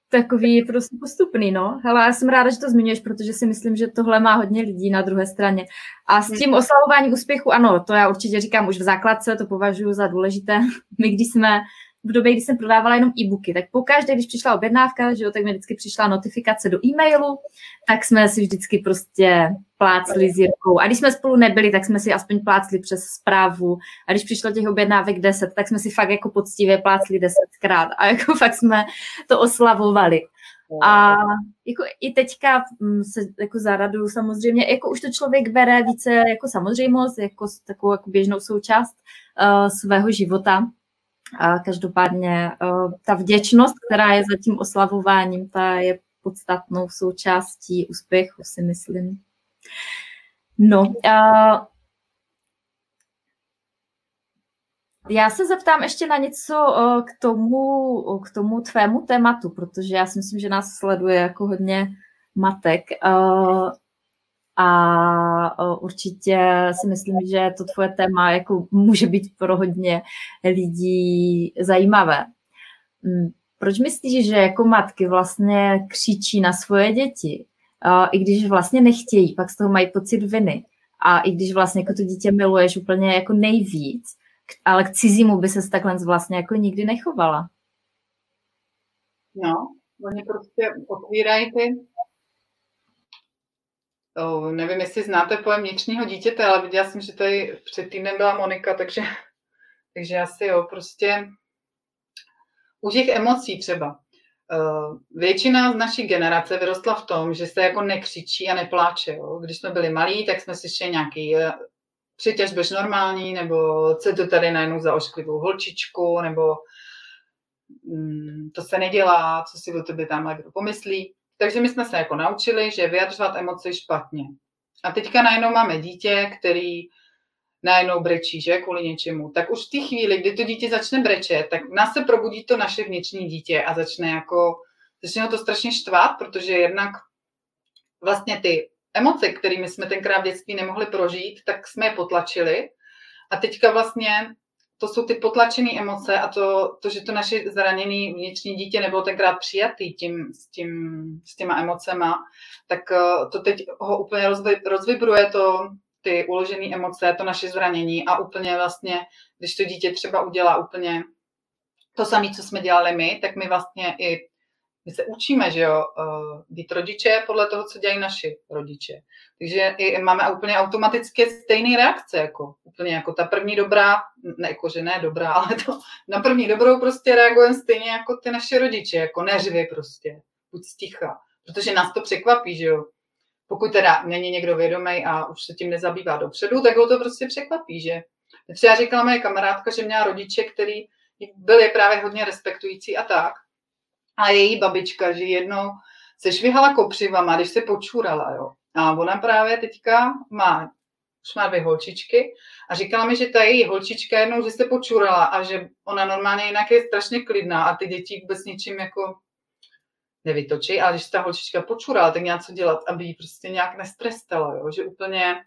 takový prostě postupný, no. Ale já jsem ráda, že to zmiňuješ, protože si myslím, že tohle má hodně lidí na druhé straně. A s tím oslavováním úspěchu, ano, to já určitě říkám už v základce, to považuji za důležité. My, když jsme v době, kdy jsem prodávala jenom e-booky, tak pokaždé, když přišla objednávka, že jo, tak mi vždycky přišla notifikace do e-mailu, tak jsme si vždycky prostě plácli s Jirkou. A když jsme spolu nebyli, tak jsme si aspoň plácli přes zprávu. A když přišlo těch objednávek 10, tak jsme si fakt jako poctivě plácli desetkrát. A jako fakt jsme to oslavovali. A jako i teďka mm, se jako zaradu samozřejmě, jako už to člověk bere více jako samozřejmost, jako takovou jako běžnou součást uh, svého života. Každopádně ta vděčnost, která je za tím oslavováním, ta je podstatnou součástí úspěchu, si myslím. No, já se zeptám ještě na něco k tomu, k tomu tvému tématu, protože já si myslím, že nás sleduje jako hodně matek. A určitě si myslím, že to tvoje téma jako může být pro hodně lidí zajímavé. Mm, proč myslíš, že jako matky vlastně křičí na svoje děti, i když vlastně nechtějí, pak z toho mají pocit viny. A i když vlastně jako to dítě miluješ úplně jako nejvíc, ale k cizímu by se takhle vlastně jako nikdy nechovala. No, oni prostě otvírají ty Nevím, jestli znáte pojem vnitřního dítěte, ale viděla jsem, že tady před týdnem byla Monika, takže, takže asi jo, prostě u těch emocí třeba. Většina z naší generace vyrostla v tom, že se jako nekřičí a nepláče. Jo. Když jsme byli malí, tak jsme slyšeli nějaký uh, přitěž bež normální, nebo co to tady najednou za ošklivou holčičku, nebo um, to se nedělá, co si o tebe tam kdo pomyslí. Takže my jsme se jako naučili, že vyjadřovat emoce špatně. A teďka najednou máme dítě, který najednou brečí, že, kvůli něčemu. Tak už v té chvíli, kdy to dítě začne brečet, tak nás se probudí to naše vnitřní dítě a začne jako, začne to strašně štvát, protože jednak vlastně ty emoce, kterými jsme tenkrát v dětství nemohli prožít, tak jsme je potlačili. A teďka vlastně to jsou ty potlačené emoce a to, to, že to naše zraněné vnitřní dítě nebylo tenkrát přijatý tím, s, tím, s těma emocema, tak eh, to teď ho úplně rozvy, rozvibruje to, ty uložené emoce, to naše zranění a úplně vlastně, když to dítě třeba udělá úplně to samé, co jsme dělali my, tak my vlastně i my se učíme, že jo, eh, být rodiče podle toho, co dělají naši rodiče. Takže i máme úplně automaticky stejné reakce, jako úplně jako ta první dobrá, ne jako, že ne dobrá, ale to na první dobrou prostě reagujeme stejně jako ty naše rodiče, jako neřvi prostě, buď sticha, protože nás to překvapí, že jo. Pokud teda není někdo vědomý a už se tím nezabývá dopředu, tak ho to prostě překvapí, že. Třeba říkala moje kamarádka, že měla rodiče, který byli právě hodně respektující a tak, a její babička, že jednou se švihala kopřivama, když se počurala, jo. A ona právě teďka má, už má dvě holčičky a říkala mi, že ta její holčička jednou, že se počurala a že ona normálně jinak je strašně klidná a ty děti vůbec ničím jako nevytočí, ale když ta holčička počurala, tak něco dělat, aby ji prostě nějak nestrestala, jo? že úplně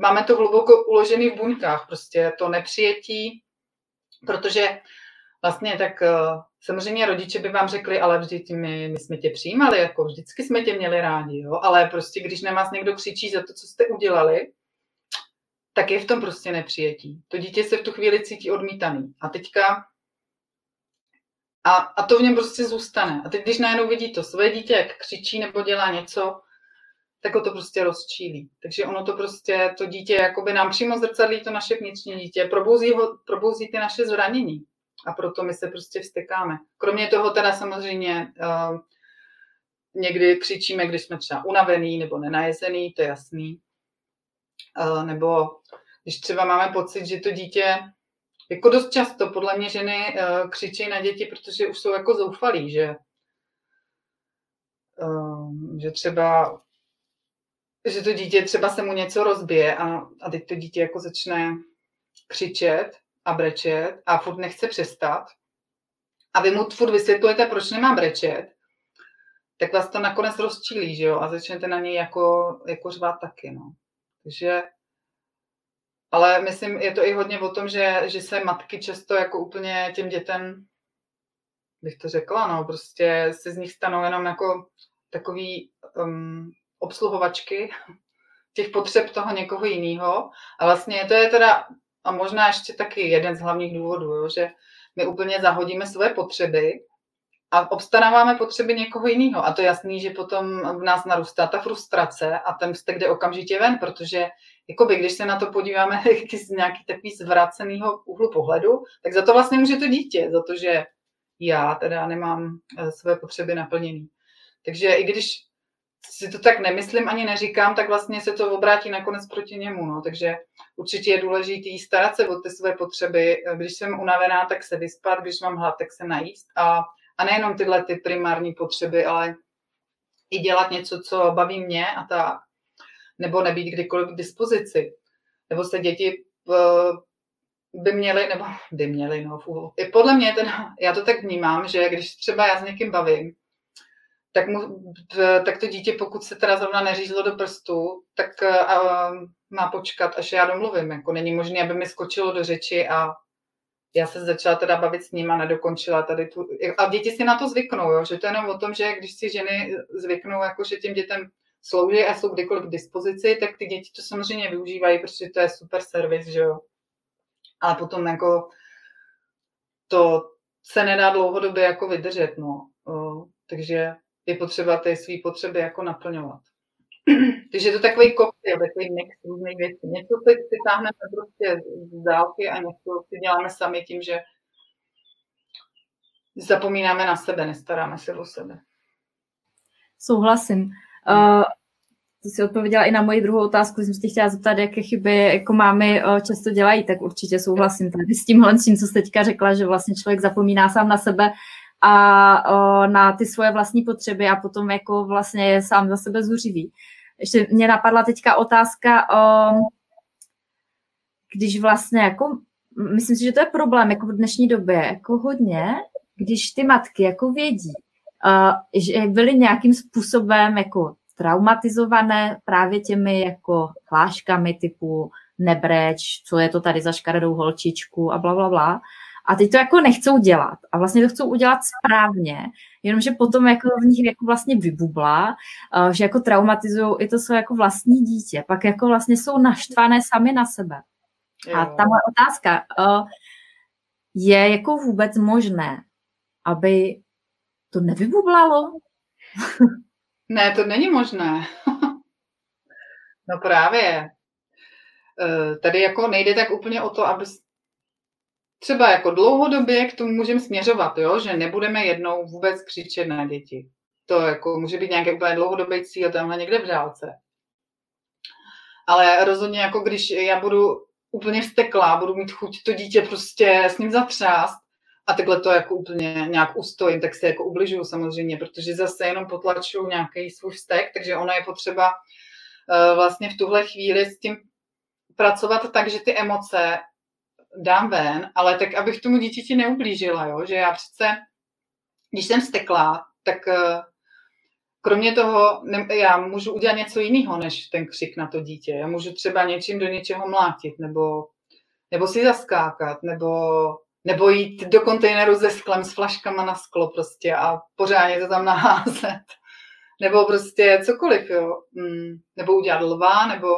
máme to hluboko uložený v buňkách, prostě to nepřijetí, protože vlastně tak eh, samozřejmě rodiče by vám řekli, ale vždyť my, my jsme tě přijímali, jako vždycky jsme tě měli rádi, jo? ale prostě když na vás někdo křičí za to, co jste udělali, tak je v tom prostě nepřijetí. To dítě se v tu chvíli cítí odmítaný. A teďka a, a to v něm prostě zůstane. A teď, když najednou vidí to své dítě, jak křičí nebo dělá něco, tak ho to prostě rozčílí. Takže ono to prostě, to dítě jakoby nám přímo zrcadlí to naše vnitřní dítě, probouzí, ho, probouzí ty naše zranění a proto my se prostě vstekáme. Kromě toho teda samozřejmě uh, někdy křičíme, když jsme třeba unavený nebo nenajezený, to je jasný. Uh, nebo když třeba máme pocit, že to dítě, jako dost často podle mě ženy uh, křičí na děti, protože už jsou jako zoufalí, že, že třeba že to dítě třeba se mu něco rozbije a, a teď to dítě jako začne křičet a brečet a furt nechce přestat a vy mu furt vysvětlujete, proč nemá brečet, tak vás to nakonec rozčílí, že jo, a začnete na něj jako, jako řvát taky, no. Takže, ale myslím, je to i hodně o tom, že, že se matky často jako úplně těm dětem, bych to řekla, no, prostě se z nich stanou jenom jako takový um, obsluhovačky těch potřeb toho někoho jiného. A vlastně to je teda a možná ještě taky jeden z hlavních důvodů, jo, že my úplně zahodíme své potřeby a obstaráváme potřeby někoho jiného. A to je jasný, že potom v nás narůstá ta frustrace a ten vztek jde okamžitě ven, protože jakoby, když se na to podíváme z nějaký takový zvraceného úhlu pohledu, tak za to vlastně může to dítě, za to, že já teda nemám eh, své potřeby naplněné. Takže i když si to tak nemyslím ani neříkám, tak vlastně se to obrátí nakonec proti němu. No. Takže určitě je důležité starat se o ty své potřeby. Když jsem unavená, tak se vyspat, když mám hlad, tak se najíst. A, a nejenom tyhle ty primární potřeby, ale i dělat něco, co baví mě a tak. Nebo nebýt kdykoliv k dispozici. Nebo se děti eh, by měly, nebo by měly, no, I podle mě, ten, já to tak vnímám, že když třeba já s někým bavím, tak, mu, tak to dítě, pokud se teda zrovna neřízlo do prstu, tak uh, má počkat, až já domluvím. Jako není možné, aby mi skočilo do řeči a já se začala teda bavit s ním a nedokončila tady tu... A děti si na to zvyknou, jo? že to je jenom o tom, že když si ženy zvyknou, jako že těm dětem slouží a jsou kdykoliv k dispozici, tak ty děti to samozřejmě využívají, protože to je super servis, že jo. Ale potom jako to se nedá dlouhodobě jako vydržet, no. Takže je potřeba ty své potřeby jako naplňovat. Takže je to takový koktejl, takový mix různých věcí. Něco si, si táhneme prostě z dálky a něco si děláme sami tím, že zapomínáme na sebe, nestaráme se o sebe. Souhlasím. Uh, to si odpověděla i na moji druhou otázku, jsem se chtěla zeptat, jaké chyby jako mámy uh, často dělají, tak určitě souhlasím tady s tímhle, s tím, co jste teďka řekla, že vlastně člověk zapomíná sám na sebe a na ty svoje vlastní potřeby a potom jako vlastně je sám za sebe zuřivý. Ještě mě napadla teďka otázka, když vlastně jako, myslím si, že to je problém jako v dnešní době, jako hodně, když ty matky jako vědí, že byly nějakým způsobem jako traumatizované právě těmi jako hláškami typu nebreč, co je to tady za škaredou holčičku a bla, bla, bla. A teď to jako nechcou dělat. A vlastně to chcou udělat správně, jenomže potom jako v nich jako vlastně vybubla, že jako traumatizují i to své jako vlastní dítě. Pak jako vlastně jsou naštvané sami na sebe. A ta moje otázka, je jako vůbec možné, aby to nevybublalo? Ne, to není možné. no právě. E, tady jako nejde tak úplně o to, aby třeba jako dlouhodobě k tomu můžeme směřovat, jo? že nebudeme jednou vůbec křičet na děti. To jako může být nějaký úplně dlouhodobý cíl tamhle někde v dálce. Ale rozhodně jako když já budu úplně vzteklá, budu mít chuť to dítě prostě s ním zatřást a takhle to jako úplně nějak ustojím, tak se jako ubližuju samozřejmě, protože zase jenom potlačuju nějaký svůj vztek, takže ono je potřeba uh, vlastně v tuhle chvíli s tím pracovat tak, že ty emoce dám ven, ale tak, abych tomu dítěti neublížila, jo? že já přece, když jsem steklá, tak uh, kromě toho ne, já můžu udělat něco jiného, než ten křik na to dítě. Já můžu třeba něčím do něčeho mlátit, nebo, nebo si zaskákat, nebo, nebo jít do kontejneru se sklem s flaškama na sklo prostě a pořádně to tam naházet. Nebo prostě cokoliv, jo. Mm, nebo udělat lva, nebo...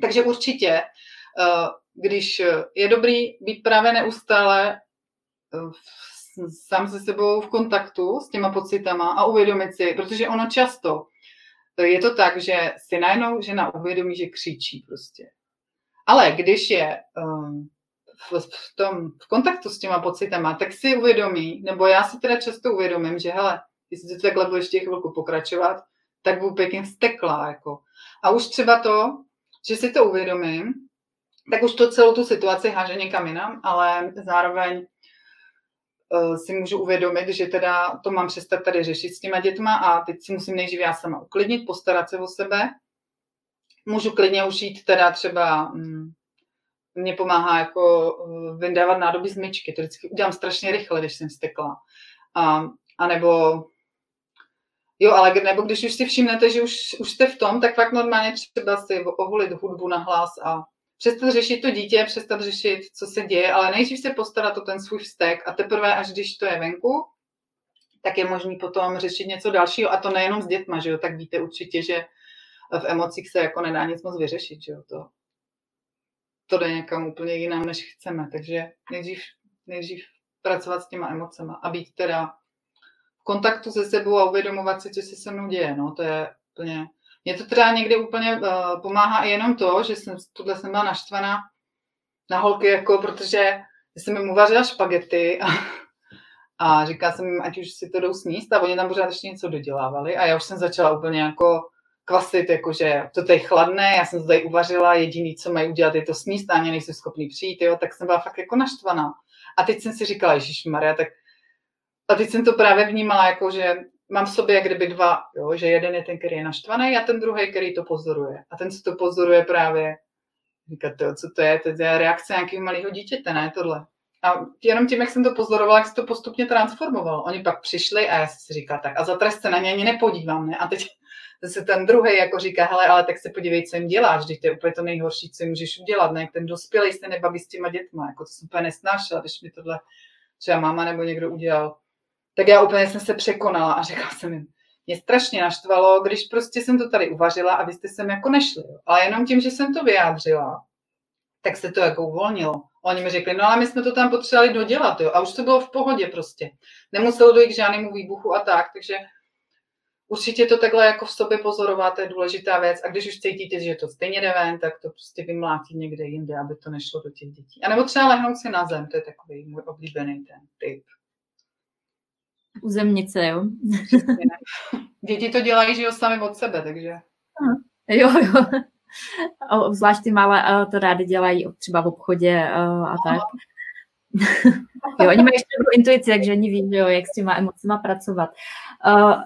Takže určitě, eh, když je dobrý být právě neustále eh, sám se sebou v kontaktu s těma pocitama a uvědomit si, protože ono často je to tak, že si najednou žena uvědomí, že křičí prostě. Ale když je um, v, tom, v kontaktu s těma pocitama, tak si uvědomí, nebo já si teda často uvědomím, že hele, jestli to takhle bude ještě chvilku pokračovat, tak budu pěkně vzteklá. Jako. A už třeba to, že si to uvědomím, tak už to celou tu situaci háže někam jinam, ale zároveň uh, si můžu uvědomit, že teda to mám přestat tady řešit s těma dětma a teď si musím nejdřív já sama uklidnit, postarat se o sebe. Můžu klidně už jít teda třeba, mm, mě pomáhá jako uh, vyndávat nádoby z myčky, to vždycky udělám strašně rychle, když jsem stekla. A, a nebo Jo, ale nebo když už si všimnete, že už, už jste v tom, tak fakt normálně třeba si oholit hudbu na hlas a přestat řešit to dítě, přestat řešit, co se děje, ale nejdřív se postarat o ten svůj vztek. A teprve, až když to je venku, tak je možný potom řešit něco dalšího. A to nejenom s dětma, že jo, tak víte určitě, že v emocích se jako nedá nic moc vyřešit, že jo, to, to jde někam úplně jinam, než chceme, takže nejdřív, nejdřív pracovat s těma emocema a být teda v kontaktu se sebou a uvědomovat si, co se se mnou děje, no, to je úplně mě to teda někdy úplně uh, pomáhá i jenom to, že jsem tuhle jsem byla naštvaná na holky, jako, protože jsem jim uvařila špagety a, a říkala jsem jim, ať už si to jdou sníst. A oni tam pořád ještě něco dodělávali. A já už jsem začala úplně jako kvasit, jakože to tady chladné, já jsem to tady uvařila, jediný, co mají udělat, je to sníst a ani nejsem schopný přijít, jo, tak jsem byla fakt jako naštvaná. A teď jsem si říkala, Ježíš Maria, tak a teď jsem to právě vnímala, jako že mám v sobě jak kdyby dva, jo, že jeden je ten, který je naštvaný a ten druhý, který to pozoruje. A ten, co to pozoruje právě, říká, to, co to je, to je reakce nějakého malého dítěte, ne tohle. A jenom tím, jak jsem to pozorovala, jak se to postupně transformovalo. Oni pak přišli a já si říká, tak a za trest se na ně ani nepodívám, ne? A teď zase ten druhý jako říká, hele, ale tak se podívej, co jim děláš, když to je úplně to nejhorší, co jim můžeš udělat, ne? Jak ten dospělý se nebaví s těma dětma, jako to jsem úplně nesnášela, když mi tohle třeba máma nebo někdo udělal tak já úplně jsem se překonala a řekla jsem jim, mě strašně naštvalo, když prostě jsem to tady uvařila a vy jste sem jako nešli. Ale jenom tím, že jsem to vyjádřila, tak se to jako uvolnilo. Oni mi řekli, no ale my jsme to tam potřebovali dodělat, jo. A už to bylo v pohodě prostě. Nemuselo dojít k žádnému výbuchu a tak, takže určitě to takhle jako v sobě pozorovat, je důležitá věc. A když už cítíte, že to stejně jde ven, tak to prostě vymlátit někde jinde, aby to nešlo do těch dětí. A nebo třeba lehnout si na zem, to je takový můj oblíbený ten typ u zemnice, jo. Děti to dělají, že jo, sami od sebe, takže. Jo, jo. Zvlášť ty malé to rády dělají třeba v obchodě a tak. jo, oni mají ještě intuici, takže oni ví, jo, jak s těma emocima pracovat.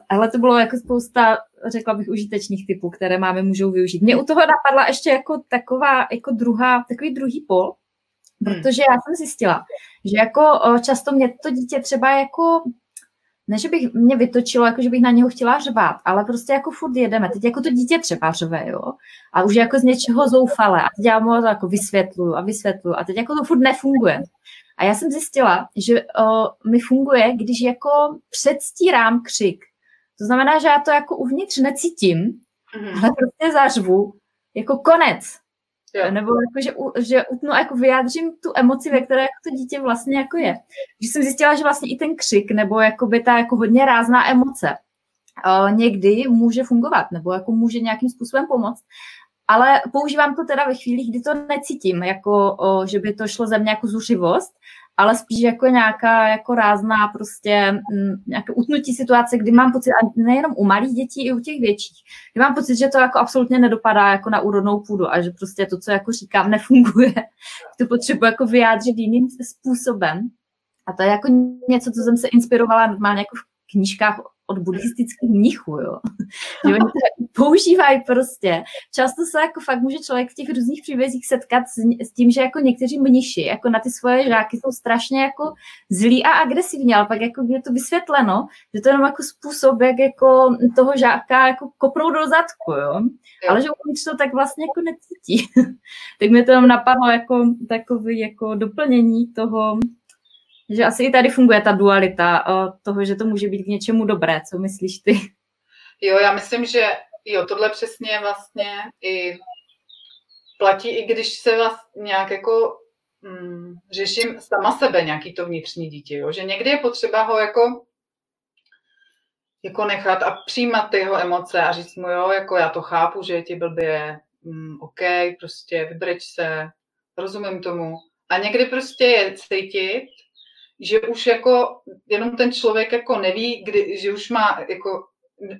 ale to bylo jako spousta, řekla bych, užitečných typů, které máme můžou využít. Mě u toho napadla ještě jako taková, jako druhá, takový druhý pol, hmm. protože já jsem zjistila, že jako často mě to dítě třeba jako ne, že bych mě vytočilo, jako že bych na něho chtěla řvát, ale prostě jako furt jedeme. Teď jako to dítě třeba řve, jo. A už jako z něčeho zoufale. A teď já mu to jako vysvětluju a vysvětluju. A teď jako to furt nefunguje. A já jsem zjistila, že o, mi funguje, když jako předstírám křik. To znamená, že já to jako uvnitř necítím, mm-hmm. ale prostě zařvu, jako konec. Jo. Nebo jako, že, že utnu, jako vyjádřím tu emoci, ve které jako to dítě vlastně jako je. Když jsem zjistila, že vlastně i ten křik, nebo by ta jako hodně rázná emoce, uh, někdy může fungovat, nebo jako může nějakým způsobem pomoct. Ale používám to teda ve chvílích, kdy to necítím, jako, o, že by to šlo ze mě jako zuřivost, ale spíš jako nějaká jako rázná prostě mm, nějaké utnutí situace, kdy mám pocit, a nejenom u malých dětí, i u těch větších, kdy mám pocit, že to jako absolutně nedopadá jako na úrodnou půdu a že prostě to, co jako říkám, nefunguje. To potřebuji jako vyjádřit jiným způsobem. A to je jako něco, co jsem se inspirovala normálně jako v knížkách od buddhistických mnichů, jo. Že oni to používají prostě. Často se jako fakt může člověk v těch různých příbězích setkat s, s tím, že jako někteří mniši jako na ty svoje žáky jsou strašně jako zlí a agresivní, ale pak jako je to vysvětleno, že to je jenom jako způsob, jak jako toho žáka jako koprou do zadku, jo. Ale že uvnitř to tak vlastně jako necítí. tak mi to napadlo jako takový jako doplnění toho, že asi i tady funguje ta dualita toho, že to může být k něčemu dobré. Co myslíš ty? Jo, já myslím, že jo, tohle přesně vlastně i platí, i když se vlastně nějak jako mm, řeším sama sebe, nějaký to vnitřní dítě, jo? že někdy je potřeba ho jako jako nechat a přijímat ty jeho emoce a říct mu, jo, jako já to chápu, že je ti blbě, mm, OK, prostě vybreč se, rozumím tomu. A někdy prostě je cítit, že už jako jenom ten člověk jako neví, kdy, že už má jako,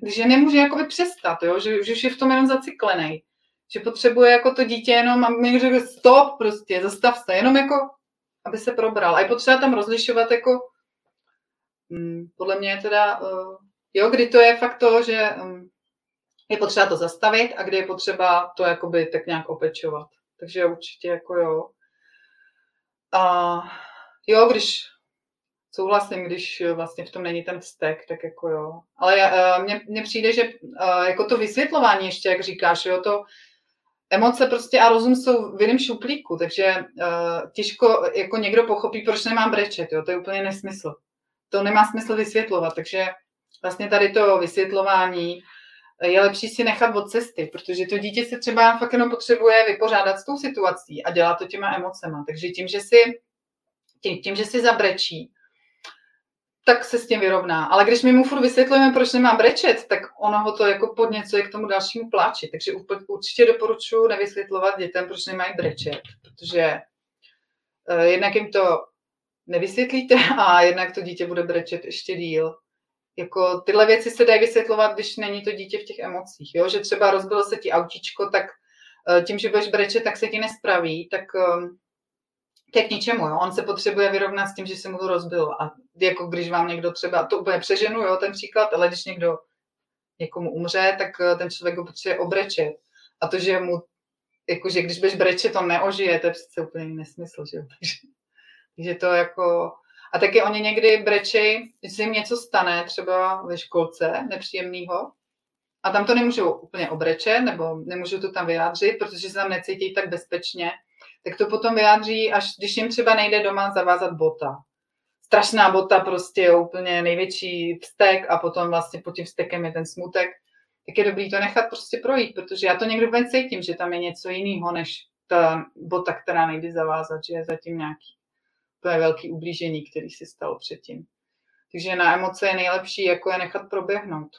že nemůže jako přestat, jo? Že, že už je v tom jenom zacyklený. Že potřebuje jako to dítě jenom, aby řekl stop prostě, zastav se, jenom jako, aby se probral. A je potřeba tam rozlišovat jako, hm, podle mě teda, uh, jo, kdy to je fakt to, že um, je potřeba to zastavit a kdy je potřeba to jakoby tak nějak opečovat. Takže určitě jako jo. A jo, když souhlasím, když eh, vlastně v tom není ten vztek, tak jako jo. Ale uh, mně, přijde, že uh, jako to vysvětlování ještě, jak říkáš, jo, to emoce prostě a rozum jsou v jiném šuplíku, takže těžko jako někdo pochopí, proč nemám brečet, jo, to je úplně nesmysl. To nemá smysl vysvětlovat, takže vlastně tady to vysvětlování je lepší si nechat od cesty, protože to dítě se třeba fakt jenom potřebuje vypořádat s tou situací a dělá to těma emocema. Takže tím, že si, tím, tím že si zabrečí, tak se s tím vyrovná. Ale když my mu furt vysvětlujeme, proč nemá brečet, tak ono ho to jako podněcuje k tomu dalšímu pláči. Takže určitě doporučuji nevysvětlovat dětem, proč nemají brečet, protože uh, jednak jim to nevysvětlíte a jednak to dítě bude brečet ještě díl. Jako tyhle věci se dají vysvětlovat, když není to dítě v těch emocích. Jo? Že třeba rozbilo se ti autíčko, tak uh, tím, že budeš brečet, tak se ti nespraví, tak um, je k ničemu, jo. On se potřebuje vyrovnat s tím, že se mu to rozbilo. A jako když vám někdo třeba, to úplně přeženu, jo, ten příklad, ale když někdo někomu umře, tak eh, ten člověk ho potřebuje obrečet. A to, že mu, jakože když budeš brečet, to neožije, to je přece úplně nesmysl, že jo. Takže, to jako... A taky oni někdy brečej, když se jim něco stane, třeba ve školce nepříjemného, a tam to nemůžou úplně obrečet, nebo nemůžou to tam vyjádřit, protože se tam necítí tak bezpečně, tak to potom vyjádří, až když jim třeba nejde doma zavázat bota. Strašná bota prostě úplně největší vztek a potom vlastně pod tím vztekem je ten smutek. Tak je dobrý to nechat prostě projít, protože já to někdo úplně cítím, že tam je něco jiného, než ta bota, která nejde zavázat, že je zatím nějaký to je velký ublížení, který si stalo předtím. Takže na emoce je nejlepší jako je nechat proběhnout.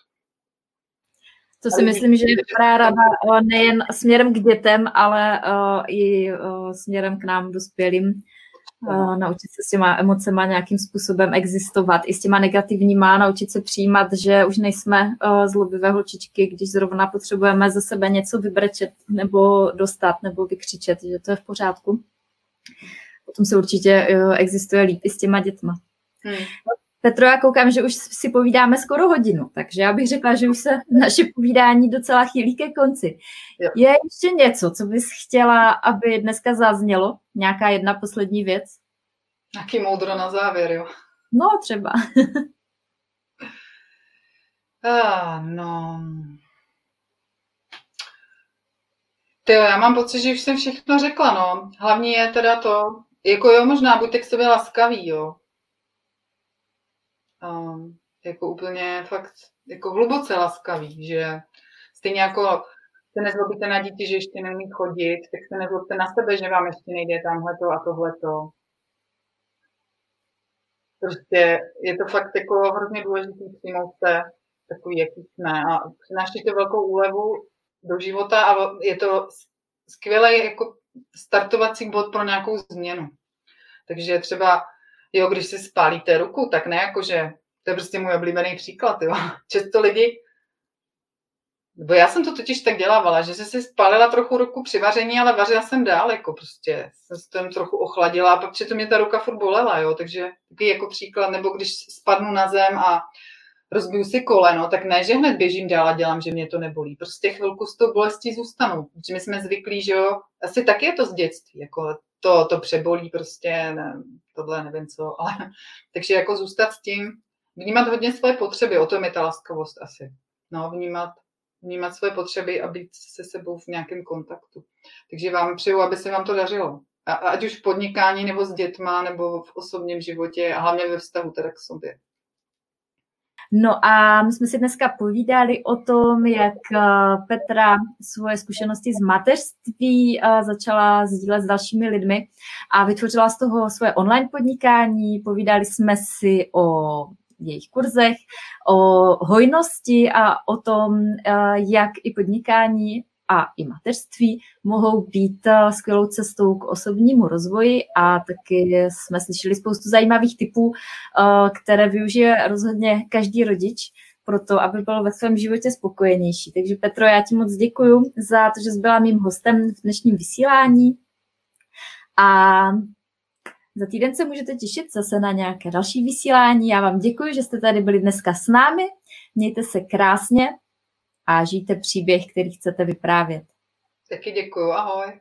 To si myslím, že je dobrá rada eh, nejen směrem k dětem, ale uh, i uh, směrem k nám dospělým. Naučit se s těma emocema nějakým způsobem existovat, i s těma negativníma, naučit se přijímat, že už nejsme zlobivé holčičky, když zrovna potřebujeme ze sebe něco vybrečet nebo dostat nebo vykřičet, že to je v pořádku. Potom se určitě existuje líp i s těma dětma. Hmm. Petro, já koukám, že už si povídáme skoro hodinu, takže já bych řekla, že už se naše povídání docela chýlí ke konci. Jo. Je ještě něco, co bys chtěla, aby dneska zaznělo? Nějaká jedna poslední věc? Nějaký moudro na závěr, jo. No, třeba. Ah, no. Ty já mám pocit, že už jsem všechno řekla, no. Hlavní je teda to, jako jo, možná buďte k sobě laskaví, jo. Jako úplně fakt, jako hluboce laskaví, že stejně jako se nezlobíte na dítě, že ještě neumí chodit, tak se nezlobte na sebe, že vám ještě nejde tamhleto a tohleto. Prostě je to fakt jako hrozně důležité přijmout se takový, jaký jsme a přináší to velkou úlevu do života a je to skvělý jako startovací bod pro nějakou změnu. Takže třeba, jo, když si spálíte ruku, tak ne jako, že to je prostě můj oblíbený příklad, jo. Často lidi, nebo já jsem to totiž tak dělávala, že jsem si spálila trochu ruku při vaření, ale vařila jsem dál, jako prostě jsem se tam trochu ochladila a pak přitom mě ta ruka furt bolela, jo, takže takový jako příklad, nebo když spadnu na zem a rozbiju si koleno, tak ne, že hned běžím dál a dělám, že mě to nebolí. Prostě chvilku s tou bolestí zůstanu. Protože my jsme zvyklí, že jo, asi taky je to z dětství, jako to, to přebolí prostě, ne, tohle nevím co, ale takže jako zůstat s tím, vnímat hodně své potřeby, o tom je ta laskavost asi. No, vnímat, vnímat své potřeby a být se sebou v nějakém kontaktu. Takže vám přeju, aby se vám to dařilo. A, ať už v podnikání, nebo s dětma, nebo v osobním životě a hlavně ve vztahu teda k sobě. No a my jsme si dneska povídali o tom, jak eh, Petra svoje zkušenosti z mateřství eh, začala sdílet s dalšími lidmi a vytvořila z toho svoje online podnikání. Povídali jsme si o jejich kurzech, o hojnosti a o tom, eh, jak i podnikání a i mateřství mohou být eh, skvělou cestou k osobnímu rozvoji a taky jsme slyšeli spoustu zajímavých typů, eh, které využije rozhodně každý rodič pro to, aby byl ve svém životě spokojenější. Takže Petro, já ti moc děkuji za to, že jsi byla mým hostem v dnešním vysílání a za týden se můžete těšit zase na nějaké další vysílání. Já vám děkuji, že jste tady byli dneska s námi. Mějte se krásně a žijte příběh, který chcete vyprávět. Taky děkuji, ahoj.